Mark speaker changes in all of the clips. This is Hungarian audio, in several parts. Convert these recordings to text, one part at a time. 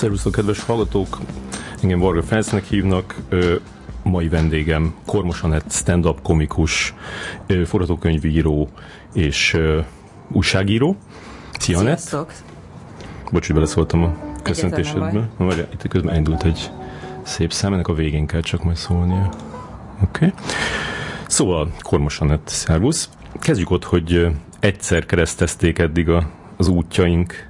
Speaker 1: Szervusztok, kedves hallgatók! Engem Varga Felsznek hívnak. Mai vendégem Kormos Anett, stand-up komikus, forgatókönyvíró és újságíró. Szia, Anett! Bocs, hogy beleszóltam a köszöntésedbe. Várjál, itt közben indult egy szép szám, ennek a végén kell csak majd szólnia. Oké. Okay. Szóval, Kormos Anett, szervusz! Kezdjük ott, hogy egyszer keresztezték eddig a, az útjaink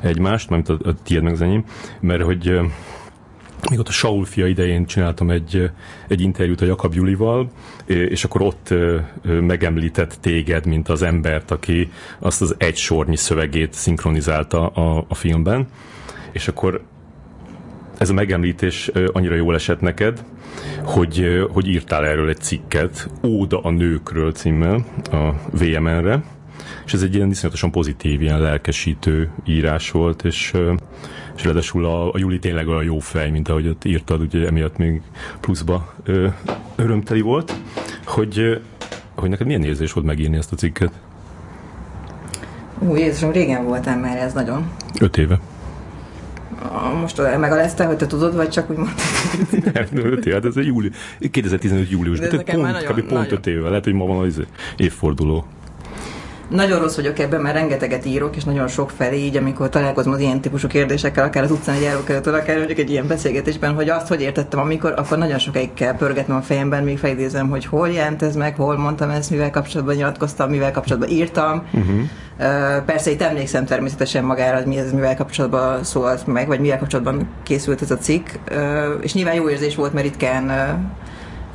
Speaker 1: egymást, mert a, a tiéd meg az enyém, mert hogy még ott a Saul fia idején csináltam egy, egy interjút a Jakab Julival, és akkor ott megemlített téged, mint az embert, aki azt az egy sornyi szövegét szinkronizálta a, a filmben, és akkor ez a megemlítés annyira jól esett neked, hogy, hogy írtál erről egy cikket, Óda a nőkről címmel a VMN-re, és ez egy ilyen iszonyatosan pozitív, ilyen lelkesítő írás volt, és, és ráadásul a, a Juli tényleg olyan jó fej, mint ahogy ott írtad, ugye emiatt még pluszba ö, örömteli volt, hogy, hogy neked milyen érzés volt megírni ezt a cikket?
Speaker 2: Ú, Jézusom, régen voltam már ez nagyon.
Speaker 1: Öt éve.
Speaker 2: Most megalezte, hogy te tudod, vagy csak úgy mondtad?
Speaker 1: Nem, öt éve, hát ez egy júli, 2015 július, de, pont, nagyon, kb. pont nagyon... öt éve, lehet, hogy ma van az évforduló
Speaker 2: nagyon rossz vagyok ebben, mert rengeteget írok, és nagyon sok felé, így amikor találkozom az ilyen típusú kérdésekkel, akár az utcán egy járókerültől, akár mondjuk egy ilyen beszélgetésben, hogy azt, hogy értettem, amikor, akkor nagyon sokáig kell pörgetnem a fejemben, még felidézem, hogy hol jelent ez meg, hol mondtam ezt, mivel kapcsolatban nyilatkoztam, mivel kapcsolatban írtam. Uh-huh. Uh, persze itt emlékszem természetesen magára, hogy mi ez, mivel kapcsolatban szólt meg, vagy mivel kapcsolatban készült ez a cikk, és nyilván jó érzés volt, mert ritkán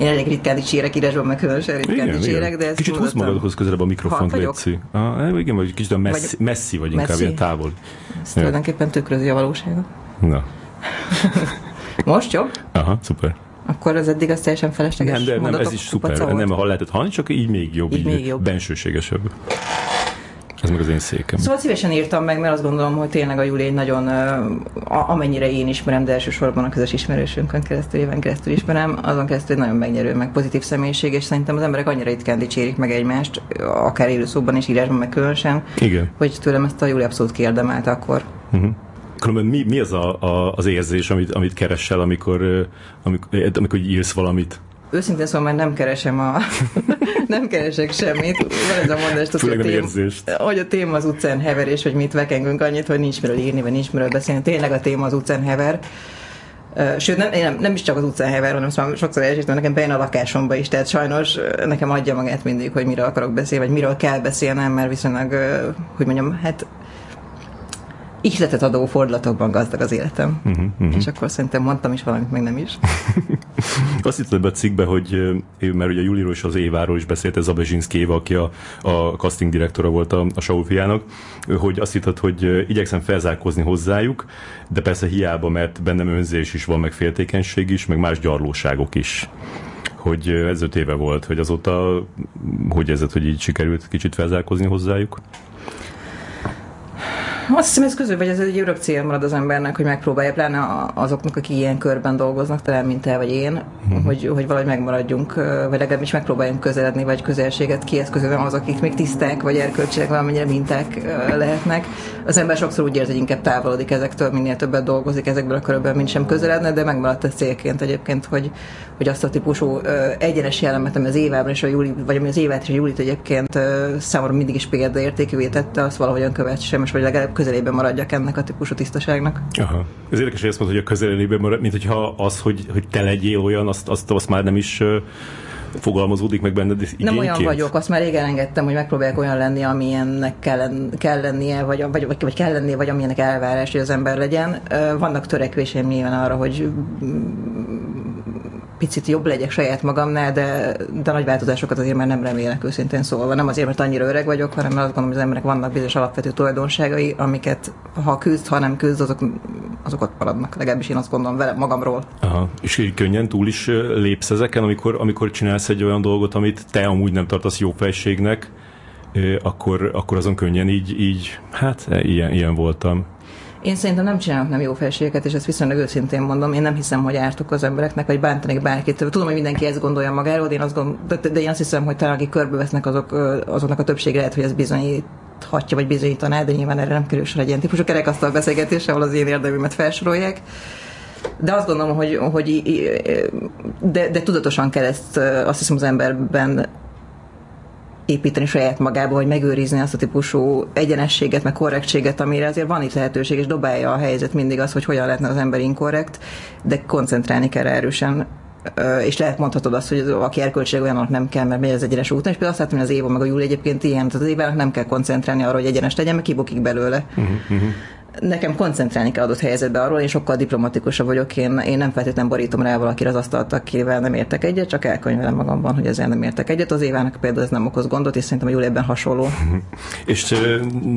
Speaker 2: én elég ritkán dicsérek írásban, meg különösen ritkán igen, dicsérek, igen. de ezt
Speaker 1: Kicsit húzz magadhoz közelebb a mikrofont, Léci. Ah, igen, vagy kicsit a messzi, vagy, messzi vagy inkább messzi. ilyen távol.
Speaker 2: Ez tulajdonképpen tükrözi a valóságot.
Speaker 1: Na.
Speaker 2: Most jobb?
Speaker 1: Aha, szuper.
Speaker 2: Akkor az eddig az teljesen felesleges
Speaker 1: Nem, de nem, ez is szuper. Nem, ha lehetett hallani, csak így még jobb, így, így még jobb. bensőségesebb. Ez meg az én székem.
Speaker 2: Szóval szívesen írtam meg, mert azt gondolom, hogy tényleg a Júli egy nagyon, amennyire én ismerem, de elsősorban a közös ismerősünkön keresztül, éven keresztül ismerem, azon keresztül egy nagyon megnyerő, meg pozitív személyiség, és szerintem az emberek annyira ritkán dicsérik meg egymást, akár élőszóban és írásban, meg különösen,
Speaker 1: Igen.
Speaker 2: hogy tőlem ezt a Júli abszolút kiérdemelte akkor. Uh-huh.
Speaker 1: Különben mi, mi az a, a, az érzés, amit, amit keresel, amikor, amikor, amikor írsz valamit?
Speaker 2: Őszintén szóval már nem keresem a... nem keresek semmit. Van ez a mondás, hogy a, tém, hogy a téma az utcán hever, és hogy mit vekengünk annyit, hogy nincs miről írni, vagy nincs miről beszélni. Tényleg a téma az utcán hever. Sőt, nem, nem, nem is csak az utcán hever, hanem szóval sokszor elsítem, nekem bejön a lakásomba is, tehát sajnos nekem adja magát mindig, hogy miről akarok beszélni, vagy miről kell beszélnem, mert viszonylag, hogy mondjam, hát ihletet adó fordulatokban gazdag az életem. Uh-huh, uh-huh. És akkor szerintem mondtam is valamit, meg nem is.
Speaker 1: Azt be a cikkbe, hogy mert ugye Juliról és az Éváról is beszélt, ez Zabezsinszki Éva, aki a, a casting direktora volt a, a Saul fiának, hogy azt hittad, hogy igyekszem felzárkózni hozzájuk, de persze hiába, mert bennem önzés is van, meg féltékenység is, meg más gyarlóságok is hogy ez öt éve volt, hogy azóta hogy érzed, hogy így sikerült kicsit felzárkózni hozzájuk?
Speaker 2: Azt hiszem, ez közül, vagy ez egy örök cél marad az embernek, hogy megpróbálja, pláne azoknak, akik ilyen körben dolgoznak, talán mint te vagy én, uh-huh. hogy, hogy valahogy megmaradjunk, vagy legalábbis megpróbáljunk közeledni, vagy közelséget kieszközölni az, akik még tiszták, vagy erkölcsileg valamennyire minták lehetnek. Az ember sokszor úgy érzi, hogy inkább távolodik ezektől, minél többet dolgozik ezekből a körökben, mint sem közeledne, de megmaradt ez célként egyébként, hogy, hogy azt a típusú egyenes jellemet, ami az évában és a Júli, vagy ami az évet és a Júlit egyébként számomra mindig is példaértékűvé tette, azt valahogyan követsem, és vagy legalább közelében maradjak ennek a típusú tisztaságnak.
Speaker 1: Aha. Ez érdekes, hogy azt mondod, hogy a közelében marad, mint hogyha az, hogy, hogy te legyél olyan, azt, azt, azt már nem is fogalmazódik meg benned igényként?
Speaker 2: Nem olyan vagyok, azt már rég elengedtem, hogy megpróbálják olyan lenni, amilyennek kell, kell lennie, vagy, vagy, vagy, vagy kell lennie, vagy amilyenek elvárás, hogy az ember legyen. Vannak törekvéseim nyilván arra, hogy picit jobb legyek saját magamnál, de, de nagy változásokat azért már nem remélek őszintén szólva. Nem azért, mert annyira öreg vagyok, hanem mert azt gondolom, hogy az emberek vannak bizonyos alapvető tulajdonságai, amiket ha küzd, ha nem küzd, azok, azok ott maradnak. Legalábbis én azt gondolom vele magamról.
Speaker 1: Aha. És könnyen túl is lépsz ezeken, amikor, amikor csinálsz egy olyan dolgot, amit te amúgy nem tartasz jó fejségnek, akkor, akkor azon könnyen így, így hát ilyen, ilyen voltam.
Speaker 2: Én szerintem nem csinálok nem jó felségeket, és ezt viszonylag őszintén mondom. Én nem hiszem, hogy ártok az embereknek, vagy bántanék bárkit. Tudom, hogy mindenki ezt gondolja magáról, de én azt, gond, de, de én azt hiszem, hogy talán akik körbevesznek, azok, azoknak a többsége lehet, hogy ez bizonyít bizonyíthatja, vagy bizonyítaná, de nyilván erre nem kerül sor egy ilyen típusú kerekasztal beszélgetés, ahol az én érdemümet felsorolják. De azt gondolom, hogy, hogy de, de tudatosan kell ezt azt hiszem az emberben építeni saját magába, hogy megőrizni azt a típusú egyenességet, meg korrektséget, amire azért van itt lehetőség, és dobálja a helyzet mindig az, hogy hogyan lehetne az ember inkorrekt, de koncentrálni kell erősen. És lehet mondhatod azt, hogy az, aki erkölcsileg olyanok nem kell, mert megy az egyenes úton, és például azt látom, hogy az Éva meg a Júli egyébként ilyen, tehát az Évának nem kell koncentrálni arra, hogy egyenes legyen, mert kibukik belőle. Uh-huh, nekem koncentrálni kell adott helyzetbe arról, én sokkal diplomatikusabb vagyok, én, én nem feltétlenül borítom rá valakire az asztalt, akivel nem értek egyet, csak elkönyvelem magamban, hogy ezzel nem értek egyet. Az Évának például ez nem okoz gondot, és szerintem a Júliában hasonló.
Speaker 1: és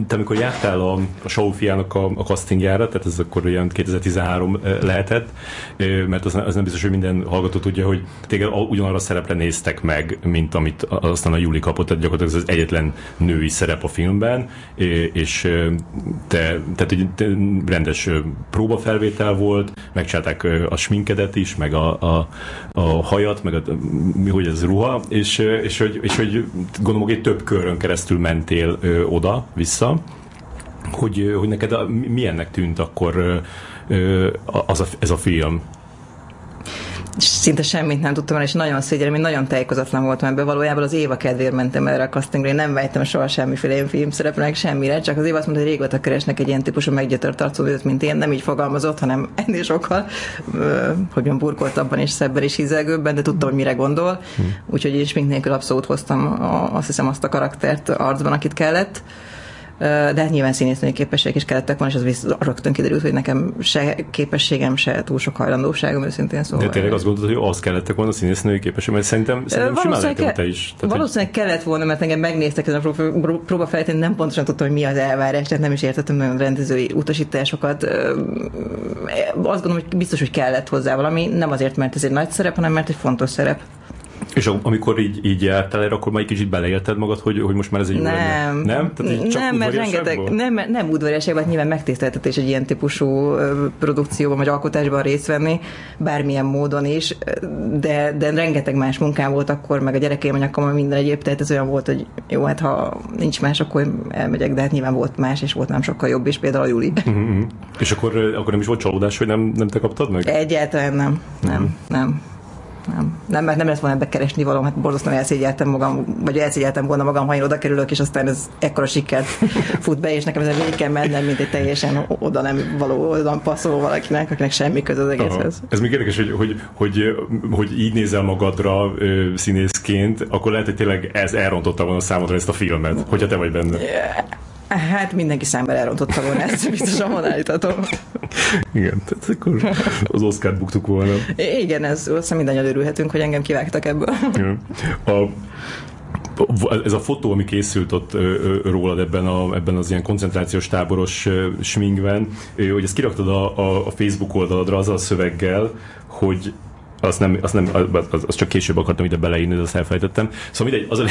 Speaker 1: te amikor jártál a, a Sófiának a, a castingjára, tehát ez akkor olyan 2013 lehetett, mert az, az nem biztos, hogy minden hallgató tudja, hogy téged ugyanarra szerepre néztek meg, mint amit aztán a Júli kapott, tehát gyakorlatilag ez az egyetlen női szerep a filmben, és te, tehát rendes próbafelvétel volt, megcsinálták a sminkedet is, meg a, a, a hajat, meg a, mi, hogy ez ruha, és, és, hogy, és hogy gondolom, hogy több körön keresztül mentél oda-vissza, hogy, hogy neked a, milyennek tűnt akkor az a, ez a film?
Speaker 2: Szinte semmit nem tudtam el, és nagyon szégyellem, én nagyon tájékozatlan voltam ebben. Valójában az Éva kedvéért mentem erre a castingra, én nem vettem soha semmiféle ilyen film szerepnek semmire, csak az Éva azt mondta, hogy régóta keresnek egy ilyen típusú meggyötört arcú mint én, nem így fogalmazott, hanem ennél sokkal, hogy olyan burkoltabban és szebben és hízelgőbben, de tudtam, hogy mire gondol. Hmm. Úgyhogy én is nélkül abszolút hoztam a, azt hiszem azt a karaktert arcban, akit kellett de hát nyilván színésznői képességek is kellettek volna, és az visz, rögtön kiderült, hogy nekem se képességem, se túl sok hajlandóságom, őszintén szóval.
Speaker 1: De tényleg azt gondolod, hogy az kellettek volna a színésznői képesség, mert szerintem, szerintem simán ke- te is.
Speaker 2: Tehát, valószínűleg hogy... kellett volna, mert engem megnéztek ezen a próba feltétlenül, nem pontosan tudtam, hogy mi az elvárás, tehát nem is értettem olyan rendezői utasításokat. Azt gondolom, hogy biztos, hogy kellett hozzá valami, nem azért, mert ez egy nagy szerep, hanem mert egy fontos szerep.
Speaker 1: És amikor így, így jártál erre, akkor már egy kicsit beleélted magad, hogy, hogy most már ez egy
Speaker 2: nem,
Speaker 1: nem?
Speaker 2: Tehát így csak nem, mert rengeteg, nem, nem udvariasságban, nyilván megtiszteltetés egy ilyen típusú produkcióban vagy alkotásban részt venni, bármilyen módon is, de, de rengeteg más munkám volt akkor, meg a gyerekeim anyakom, minden egyéb, tehát ez olyan volt, hogy jó, hát ha nincs más, akkor elmegyek, de hát nyilván volt más, és volt nem sokkal jobb is, például a Júli.
Speaker 1: Uh-huh. És akkor, akkor nem is volt csalódás, hogy nem, nem te kaptad meg?
Speaker 2: Egyáltalán nem, nem, uh-huh. nem nem, nem, mert nem lesz volna ebbe keresni való, hát borzasztóan elszégyeltem magam, vagy elszégyeltem volna magam, ha én oda kerülök, és aztán ez ekkora sikert fut be, és nekem ez végig kell mennem, mint egy teljesen oda nem való, oda passzoló valakinek, akinek semmi köze az egészhez. Aha.
Speaker 1: Ez még érdekes, hogy, hogy, hogy, hogy így nézel magadra ö, színészként, akkor lehet, hogy tényleg ez elrontotta volna számodra ezt a filmet, hogyha te vagy benne. Yeah.
Speaker 2: Hát mindenki számára elrontotta volna ezt, biztosan állítatom.
Speaker 1: Igen, tehát akkor az Oscar buktuk volna.
Speaker 2: Igen, ez azt mindannyian örülhetünk, hogy engem kivágtak ebből.
Speaker 1: Igen. A, ez a fotó, ami készült ott rólad ebben, a, ebben az ilyen koncentrációs táboros sminkben, hogy ezt kiraktad a, a, a Facebook oldaladra azzal a szöveggel, hogy azt nem, azt nem az, az csak később akartam ide beleírni, de azt elfejtettem. Szóval mindegy, az a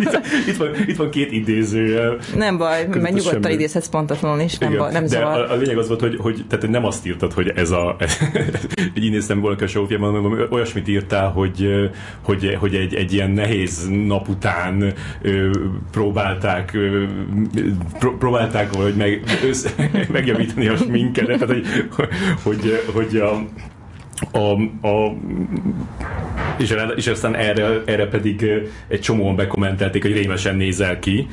Speaker 1: itt, itt, van, itt van két idéző.
Speaker 2: Nem baj, mert nyugodtan semmi. idézhetsz pontatlanul is, nem, baj, nem
Speaker 1: de zavar. A, a, lényeg az volt, hogy, hogy tehát nem azt írtad, hogy ez a így néztem volna a sófiában, hanem olyasmit írtál, hogy, hogy, hogy egy, egy ilyen nehéz nap után próbálták próbálták valahogy meg, össze, megjavítani a sminkedet, tehát hogy, hogy, hogy a a, a, és, és aztán erre, erre pedig egy csomóan bekommentelték, hogy rémesen nézel ki,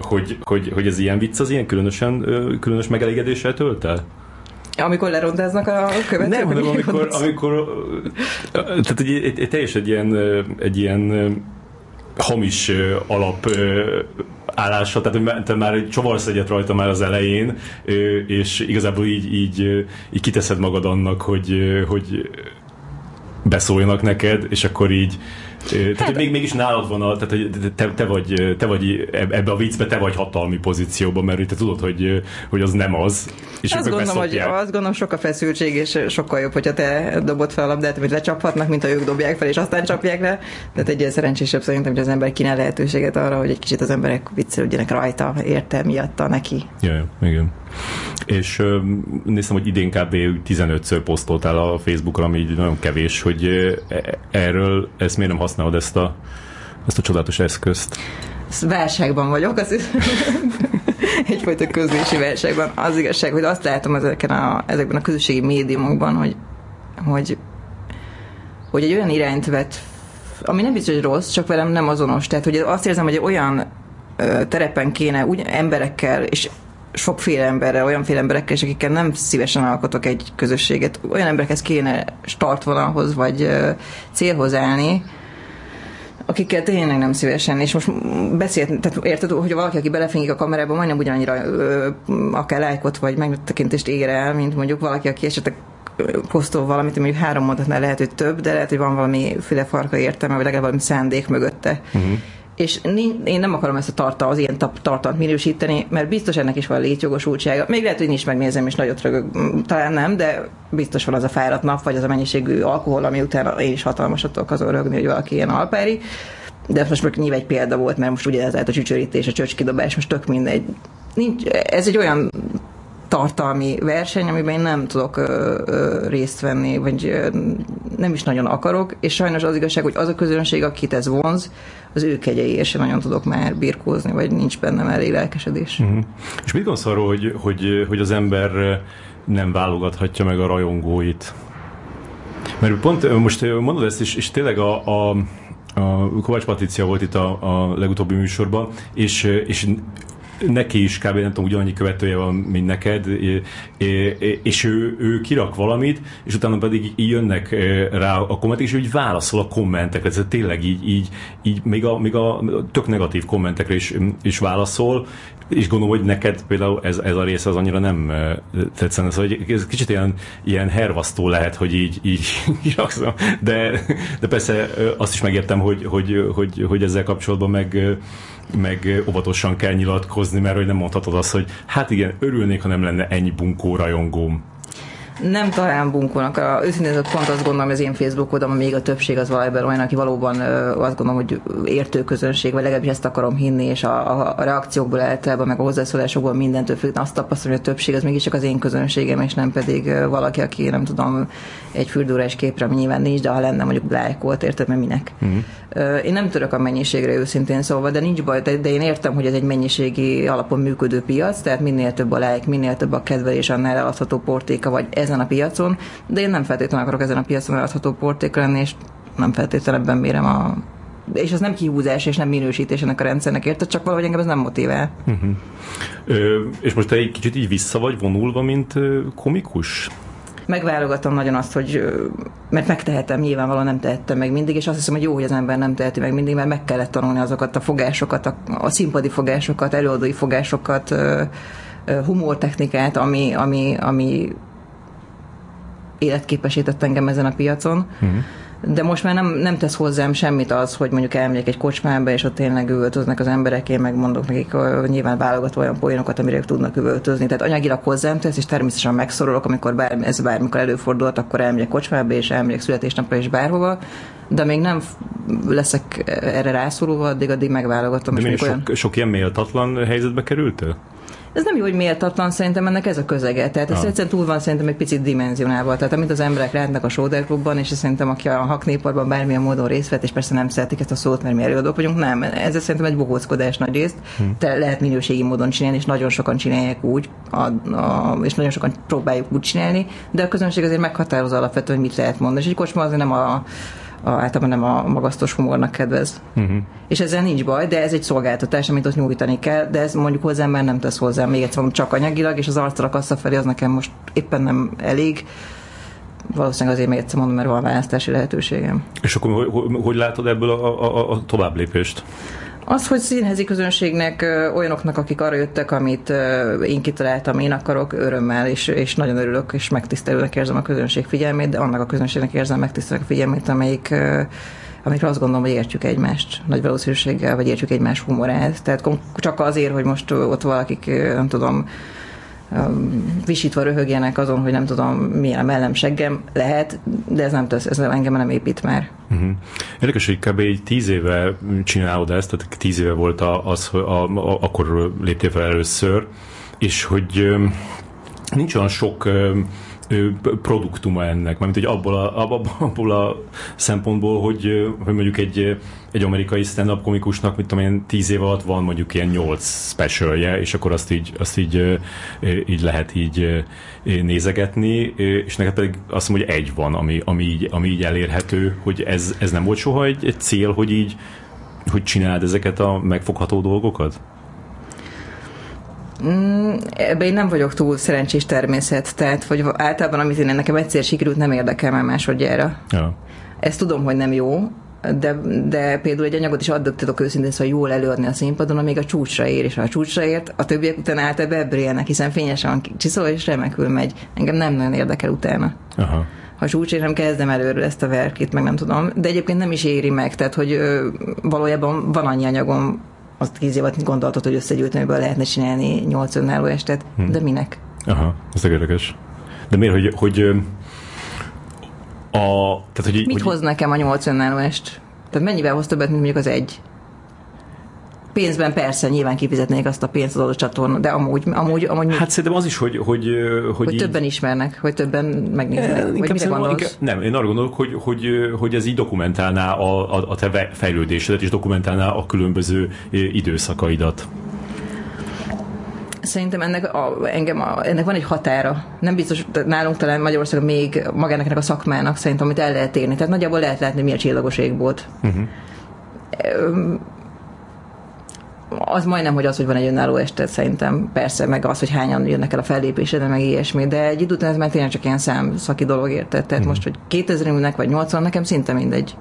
Speaker 1: hogy, hogy, hogy ez ilyen vicc, az ilyen különösen, különös megelégedéssel tölt el?
Speaker 2: Amikor lerontáznak a követők?
Speaker 1: Nem, hanem amikor, amikor tehát egy, egy, egy teljesen egy ilyen, egy ilyen hamis alap állása, tehát te már csavarsz egyet rajta már az elején, és igazából így, így, így kiteszed magad annak, hogy, hogy beszóljanak neked, és akkor így tehát, hát, még, mégis nálad van, a, tehát hogy te, te, vagy, te vagy ebbe a viccbe, te vagy hatalmi pozícióban, mert te tudod, hogy, hogy az nem az.
Speaker 2: És azt gondolom, hogy azt gondolom, sok a feszültség, és sokkal jobb, hogyha te dobod fel a labdát, amit lecsaphatnak, mint ha ők dobják fel, és aztán csapják le. Tehát egy szerencsésebb szerintem, hogy az ember kínál lehetőséget arra, hogy egy kicsit az emberek viccelődjenek rajta, érte miatta neki.
Speaker 1: Ja, igen. És néztem, hogy idén kb. 15-ször posztoltál a Facebookra, ami így nagyon kevés, hogy erről ezt miért nem használod ezt a, ezt a csodálatos eszközt?
Speaker 2: válságban vagyok, az egyfajta közlési válságban. Az igazság, hogy azt látom ezeken a, ezekben a közösségi médiumokban, hogy, hogy, hogy egy olyan irányt vett, ami nem biztos, hogy rossz, csak velem nem azonos. Tehát, hogy azt érzem, hogy olyan terepen kéne úgy emberekkel, és sokféle emberrel, olyanféle emberekkel, és akikkel nem szívesen alkotok egy közösséget, olyan emberekhez kéne startvonalhoz, vagy célhoz állni, akikkel tényleg nem szívesen, és most beszélt, tehát érted, hogy valaki, aki belefényik a kamerába, majdnem ugyanannyira ö, akár lájkot vagy megtekintést ér el, mint mondjuk valaki, aki esetleg posztol valamit, mondjuk három mondatnál lehet, hogy több, de lehet, hogy van valami füle farka értelme, vagy legalább valami szándék mögötte. Uh-huh és én nem akarom ezt a tartalmat, az ilyen tartalmat minősíteni, mert biztos ennek is van létjogosultsága. Még lehet, hogy is megnézem, és nagyot rögök, talán nem, de biztos van az a fáradt nap, vagy az a mennyiségű alkohol, ami után én is hatalmasat tudok azon rögni, hogy valaki ilyen alpári. De most meg nyilván egy példa volt, mert most ugye ez a csücsörítés, a csöcskidobás, most tök mindegy. Nincs, ez egy olyan tartalmi verseny, amiben én nem tudok ö, ö, részt venni, vagy ö, nem is nagyon akarok, és sajnos az igazság, hogy az a közönség, akit ez vonz, az ő kegyeiért sem nagyon tudok már birkózni, vagy nincs bennem elég lelkesedés. Uh-huh.
Speaker 1: És mit gondolsz arról, hogy, hogy, hogy az ember nem válogathatja meg a rajongóit? Mert pont most mondod ezt, és, és tényleg a, a a Kovács Patricia volt itt a, a legutóbbi műsorban, és, és neki is kb. nem tudom, ugyanannyi követője van, mint neked, és ő, ő kirak valamit, és utána pedig így jönnek rá a kommentek, és úgy válaszol a kommentekre, ez tényleg így, így, így még, a, még a tök negatív kommentekre is, is válaszol, és gondolom, hogy neked például ez, ez a része az annyira nem tetszene, szóval ez kicsit ilyen, ilyen hervasztó lehet, hogy így, így irakszom, de, de persze azt is megértem, hogy, hogy, hogy, hogy ezzel kapcsolatban meg meg óvatosan kell nyilatkozni, mert hogy nem mondhatod azt, hogy hát igen, örülnék, ha nem lenne ennyi bunkó rajongóm
Speaker 2: nem talán bunkónak. A, őszintén pont azt gondolom, az én Facebook oldalon még a többség az valójában olyan, aki valóban azt gondolom, hogy értő közönség, vagy legalábbis ezt akarom hinni, és a, a, a reakciókból általában, meg a hozzászólásokból mindentől függ. Azt tapasztalom, hogy a többség az mégiscsak az én közönségem, és nem pedig valaki, aki nem tudom, egy fürdőres képre, nyilván nincs, de ha lenne mondjuk lájkolt, érted, mert minek. Uh-huh. Én nem török a mennyiségre őszintén szóval, de nincs baj, de, de én értem, hogy ez egy mennyiségi alapon működő piac, tehát minél több a lájk, minél több a kedvelés, annál eladható portéka, vagy ez ezen a piacon, de én nem feltétlenül akarok ezen a piacon eladható porték lenni, és nem feltétlenül ebben mérem a és az nem kihúzás és nem minősítés ennek a rendszernek, érted? Csak valahogy engem ez nem motivál. Uh-huh.
Speaker 1: Ö, és most te egy kicsit így vissza vagy vonulva, mint komikus?
Speaker 2: megválogatom nagyon azt, hogy mert megtehetem, nyilvánvalóan nem tehettem meg mindig, és azt hiszem, hogy jó, hogy az ember nem teheti meg mindig, mert meg kellett tanulni azokat a fogásokat, a, a színpadi fogásokat, előadói fogásokat, humortechnikát, ami, ami, ami életképesített engem ezen a piacon. Uh-huh. De most már nem, nem tesz hozzám semmit az, hogy mondjuk elmegyek egy kocsmába, és ott tényleg üvöltöznek az emberek, én megmondok nekik uh, nyilván válogatva olyan poénokat, amire ők tudnak üvöltözni. Tehát anyagilag hozzám tesz, és természetesen megszorolok, amikor bármi, ez bármikor előfordulhat, akkor elmegyek kocsmába, és elmegyek születésnapra, és bárhova de még nem leszek erre rászorulva, addig addig megválogatom.
Speaker 1: De még sok, olyan... sok ilyen méltatlan helyzetbe kerültél?
Speaker 2: Ez nem jó, hogy méltatlan, szerintem ennek ez a közege. Tehát ez ah. egyszerűen túl van szerintem egy picit dimenzionálva. Tehát amit az emberek látnak a Soder Klubban, és szerintem aki a haknéparban bármilyen módon részt vett, és persze nem szeretik ezt a szót, mert mi előadók vagyunk, nem. Ez szerintem egy bohóckodás nagy részt. Hmm. Te lehet minőségi módon csinálni, és nagyon sokan csinálják úgy, a, a, és nagyon sokan próbáljuk úgy csinálni, de a közönség azért meghatározza alapvetően, hogy mit lehet mondani. És egy kocsma azért nem a a, általában nem a magasztos humornak kedvez. Uh-huh. És ezzel nincs baj, de ez egy szolgáltatás, amit ott nyújtani kell, de ez mondjuk hozzám már nem tesz hozzá, még egyszer mondom, csak anyagilag, és az arcra kassza felé az nekem most éppen nem elég. Valószínűleg azért még egyszer mondom, mert van választási lehetőségem.
Speaker 1: És akkor hogy, hogy látod ebből a, a, a tovább lépést?
Speaker 2: Az, hogy színházi közönségnek, olyanoknak, akik arra jöttek, amit én kitaláltam, én akarok, örömmel, és, és nagyon örülök, és megtisztelőnek érzem a közönség figyelmét, de annak a közönségnek érzem megtisztelőnek figyelmét, amelyik amikre azt gondolom, hogy értjük egymást nagy valószínűséggel, vagy értjük egymás humorát. Tehát csak azért, hogy most ott valakik, nem tudom, visítva röhögjenek azon, hogy nem tudom, milyen a mellem seggem, lehet, de ez nem tesz, ez engem nem épít már. Uh-huh.
Speaker 1: Érdekes, hogy kb. egy tíz éve csinálod ezt, tehát tíz éve volt az, hogy a, a, akkor léptél fel először, és hogy nincs olyan sok produktuma ennek, mert hogy abból a, abból a szempontból, hogy, hogy mondjuk egy, egy amerikai stand-up komikusnak, mit tudom én, tíz év alatt van mondjuk ilyen nyolc specialje, és akkor azt így, azt így, így lehet így nézegetni, és neked pedig azt mondom, hogy egy van, ami, ami, így, ami így elérhető, hogy ez, ez nem volt soha egy, egy cél, hogy így hogy csináld ezeket a megfogható dolgokat?
Speaker 2: Mm, ebben én nem vagyok túl szerencsés természet, tehát hogy általában amit én nekem egyszer sikerült, nem érdekel már másodjára. Ja. Ezt tudom, hogy nem jó, de, de például egy anyagot is adott tudok őszintén, szóval jól előadni a színpadon, amíg a csúcsra ér, és ha a csúcsra ért, a többiek után általában ebből élnek, hiszen fényesen van csiszol, és remekül megy. Engem nem nagyon érdekel utána. Aha ha csúcsért nem kezdem előről ezt a verkét, meg nem tudom. De egyébként nem is éri meg, tehát hogy ö, valójában van annyi anyagom, azt tíz évet gondoltad, hogy összegyűjteni, amiből lehetne csinálni nyolc önálló estet, hmm. de minek?
Speaker 1: Aha, ez érdekes. De miért, hogy, hogy a... Tehát,
Speaker 2: hogy, Mit hogy... hoz nekem a nyolc önálló est? Tehát mennyivel hoz többet, mint mondjuk az egy? Pénzben persze nyilván kifizetnék azt a pénzt az adott csatorna, de amúgy, amúgy, amúgy
Speaker 1: Hát szerintem az is, hogy... Hogy,
Speaker 2: hogy, hogy így... többen ismernek, hogy többen megnéznek. E, vagy mire
Speaker 1: Inkább, nem, én arra gondolok, hogy, hogy, hogy ez így dokumentálná a, a, a te fejlődésedet, és dokumentálná a különböző időszakaidat.
Speaker 2: Szerintem ennek, a, engem a, ennek van egy határa. Nem biztos, nálunk talán Magyarországon még magának a szakmának szerintem, amit el lehet érni. Tehát nagyjából lehet látni, mi a csillagos égbolt. Uh-huh az majdnem, hogy az, hogy van egy önálló este, szerintem persze, meg az, hogy hányan jönnek el a fellépésre, meg ilyesmi, de egy idő után ez már tényleg csak ilyen szaki dolog érted. Tehát mm. most, hogy 2000 ülnek, vagy 80, nekem szinte mindegy.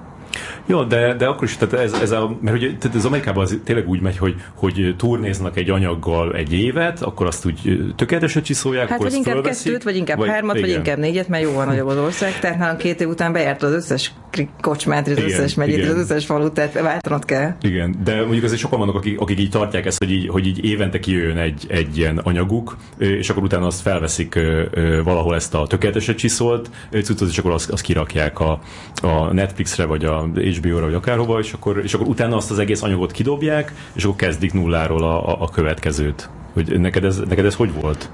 Speaker 1: Jó, de, de akkor is, tehát ez, ez a, mert ugye, tehát az Amerikában az tényleg úgy megy, hogy, hogy turnéznak egy anyaggal egy évet, akkor azt úgy tökéletesen csiszolják,
Speaker 2: hát,
Speaker 1: akkor
Speaker 2: vagy inkább kettőt, vagy inkább vagy, hármat, igen. vagy inkább négyet, mert jó van nagyobb az ország, tehát nálam két év után bejárt az összes kocsmát, az igen, összes megyét, az összes falut, tehát váltanod kell.
Speaker 1: Igen, de mondjuk azért sokan vannak, akik, akik így tartják ezt, hogy így, hogy így évente kijön egy, egy ilyen anyaguk, és akkor utána azt felveszik valahol ezt a tökéletesen csiszolt cuccot, és akkor azt, azt kirakják a, a Netflixre, vagy a HBO-ra, vagy akárhova, és akkor, és akkor utána azt az egész anyagot kidobják, és akkor kezdik nulláról a, a, a következőt. Hogy neked ez, neked ez hogy volt?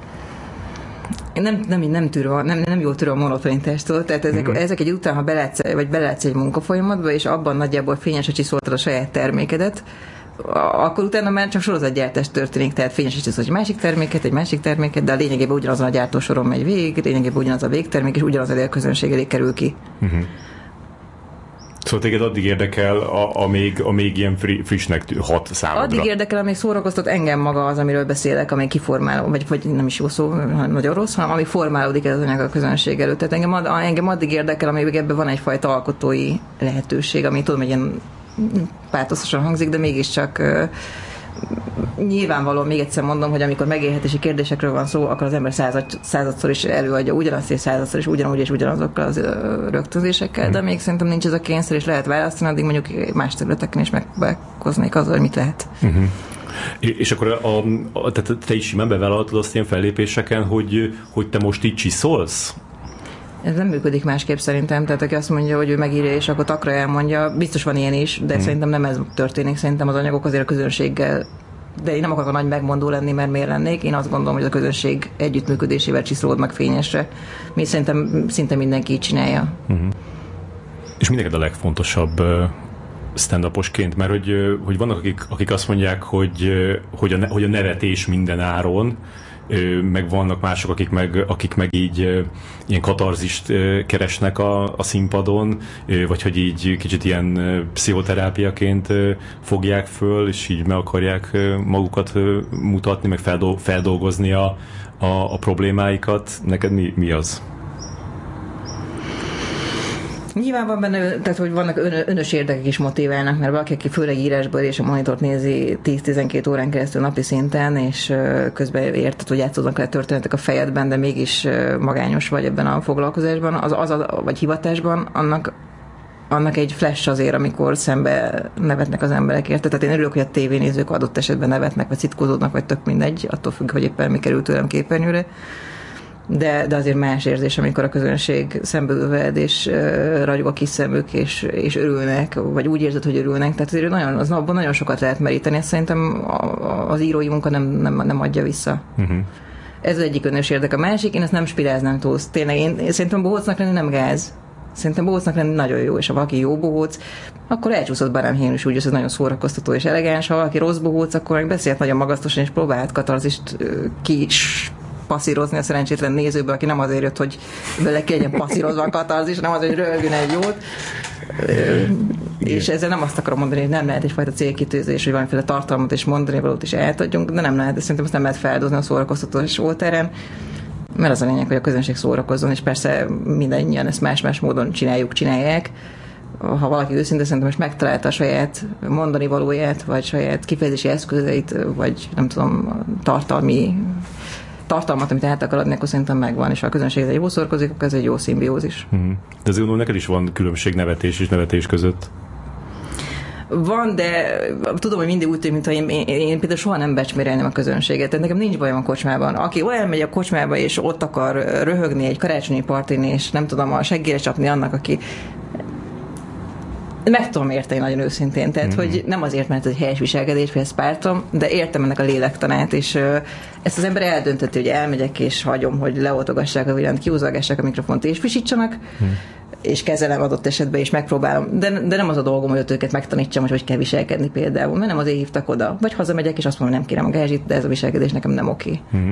Speaker 2: Én nem, nem, nem, tűröm, nem, nem jól tűröm a monotonitástól, tehát ezek, mm-hmm. ezek egy után, ha belátsz, vagy belátsz egy munkafolyamatba, és abban nagyjából fényes, hogy csiszoltad a saját termékedet, akkor utána már csak sorozatgyártás történik, tehát fényes is egy másik terméket, egy másik terméket, de a lényegében ugyanazon a gyártósoron megy végig, lényegében ugyanaz a végtermék, és ugyanaz a közönség elé kerül ki. Mm-hmm.
Speaker 1: Szóval téged addig érdekel, a, amíg, amíg ilyen frissnek hat számodra.
Speaker 2: Addig érdekel, amíg szórakoztat engem maga az, amiről beszélek, amíg kiformáló, vagy, vagy nem is jó szó, nagyon rossz, hanem amíg formálódik ez az anyag a közönség előtt. Tehát engem, ad, engem addig érdekel, amíg ebben van egyfajta alkotói lehetőség, ami tudom, hogy ilyen pátoszosan hangzik, de mégiscsak nyilvánvalóan még egyszer mondom, hogy amikor megélhetési kérdésekről van szó, akkor az ember század, századszor is előadja ugyanazt, és századszor is ugyanúgy és ugyanazokkal az rögtönzésekkel, de még szerintem nincs ez a kényszer, és lehet választani, addig mondjuk más területeken is megpróbálkoznék azzal, hogy mit lehet. Uh-huh.
Speaker 1: És akkor a, a, tehát te is simán bevállaltad azt ilyen fellépéseken, hogy, hogy te most így csiszolsz?
Speaker 2: Ez nem működik másképp szerintem, tehát aki azt mondja, hogy ő megírja, és akkor takra elmondja, biztos van ilyen is, de hmm. szerintem nem ez történik, szerintem az anyagok azért a közönséggel de én nem akarok a nagy megmondó lenni, mert miért lennék. Én azt gondolom, hogy a közönség együttműködésével csiszolód meg fényesre. Mi szerintem szinte mindenki így csinálja. Uh-huh.
Speaker 1: És mi neked a legfontosabb stand mert hogy, hogy vannak, akik, akik azt mondják, hogy, hogy, a, hogy a nevetés minden áron, meg vannak mások, akik meg, akik meg így ilyen katarzist keresnek a, a színpadon, vagy hogy így kicsit ilyen pszichoterápiaként fogják föl, és így meg akarják magukat mutatni, meg feldolgozni a, a, a problémáikat. Neked mi, mi az?
Speaker 2: Nyilván van benne, tehát hogy vannak ön, önös érdekek is motiválnak, mert valaki, aki főleg írásból és a monitort nézi 10-12 órán keresztül napi szinten, és közben érted, hogy játszódnak le történetek a fejedben, de mégis magányos vagy ebben a foglalkozásban, az, az a, vagy hivatásban, annak annak egy flash azért, amikor szembe nevetnek az emberek, érted? Tehát én örülök, hogy a tévénézők adott esetben nevetnek, vagy citkózódnak, vagy tök mindegy, attól függ, hogy éppen mi került tőlem képernyőre de, de azért más érzés, amikor a közönség szemből veled, és uh, ragyog a kis szemük, és, és örülnek, vagy úgy érzed, hogy örülnek. Tehát azért nagyon, az abban nagyon sokat lehet meríteni. Ezt szerintem az írói munka nem, nem, nem adja vissza. Uh-huh. Ez az egyik önös érdek. A másik, én ezt nem spiráznám túl. Tényleg én, én szerintem bohócnak lenni nem gáz. Szerintem bohócnak lenni nagyon jó, és ha valaki jó bohóc, akkor elcsúszott barám is úgy, ez nagyon szórakoztató és elegáns. Ha valaki rossz bohóc, akkor meg beszélt nagyon magasztosan, és próbált katarzist ki is passzírozni a szerencsétlen nézőből, aki nem azért jött, hogy bele kelljen passzírozva a katarzis, nem azért, hogy röhögjön egy jót. És ezzel nem azt akarom mondani, hogy nem lehet egyfajta célkitűzés, hogy valamiféle tartalmat és mondani valót is eltadjunk, de nem lehet, szerintem ezt nem lehet feldozni a szórakoztatós voltáren mert az a lényeg, hogy a közönség szórakozzon, és persze mindannyian ezt más-más módon csináljuk, csinálják. Ha valaki őszinte, szerintem most megtalálta a saját mondani valóját, vagy saját kifejezési eszközeit, vagy nem tudom, tartalmi tartalmat, amit át akar adni, akkor szerintem megvan, és ha a közönség egy jó szorkozik, akkor ez egy jó szimbiózis.
Speaker 1: Mm. De azért gondolom, neked is van különbség nevetés és nevetés között.
Speaker 2: Van, de tudom, hogy mindig úgy tűnik, mintha én, én, én például soha nem becsmérelném a közönséget. Tehát nekem nincs bajom a kocsmában. Aki olyan megy a kocsmába, és ott akar röhögni egy karácsonyi partin, és nem tudom, a seggére csapni annak, aki meg tudom érteni nagyon őszintén, tehát mm. hogy nem azért, mert ez egy helyes viselkedés, vagy ezt pártom, de értem ennek a lélektanát, és ezt az ember eldönteti, hogy elmegyek, és hagyom, hogy leoltogassák a villant, kiúzagassák a mikrofont, és frissítsanak, mm és kezelem adott esetben, és megpróbálom. De, de nem az a dolgom, hogy őket megtanítsam, hogy hogy kell viselkedni például, mert nem azért hívtak oda. Vagy hazamegyek, és azt mondom, nem kérem a gázsit, de ez a viselkedés nekem nem oké. Mm-hmm.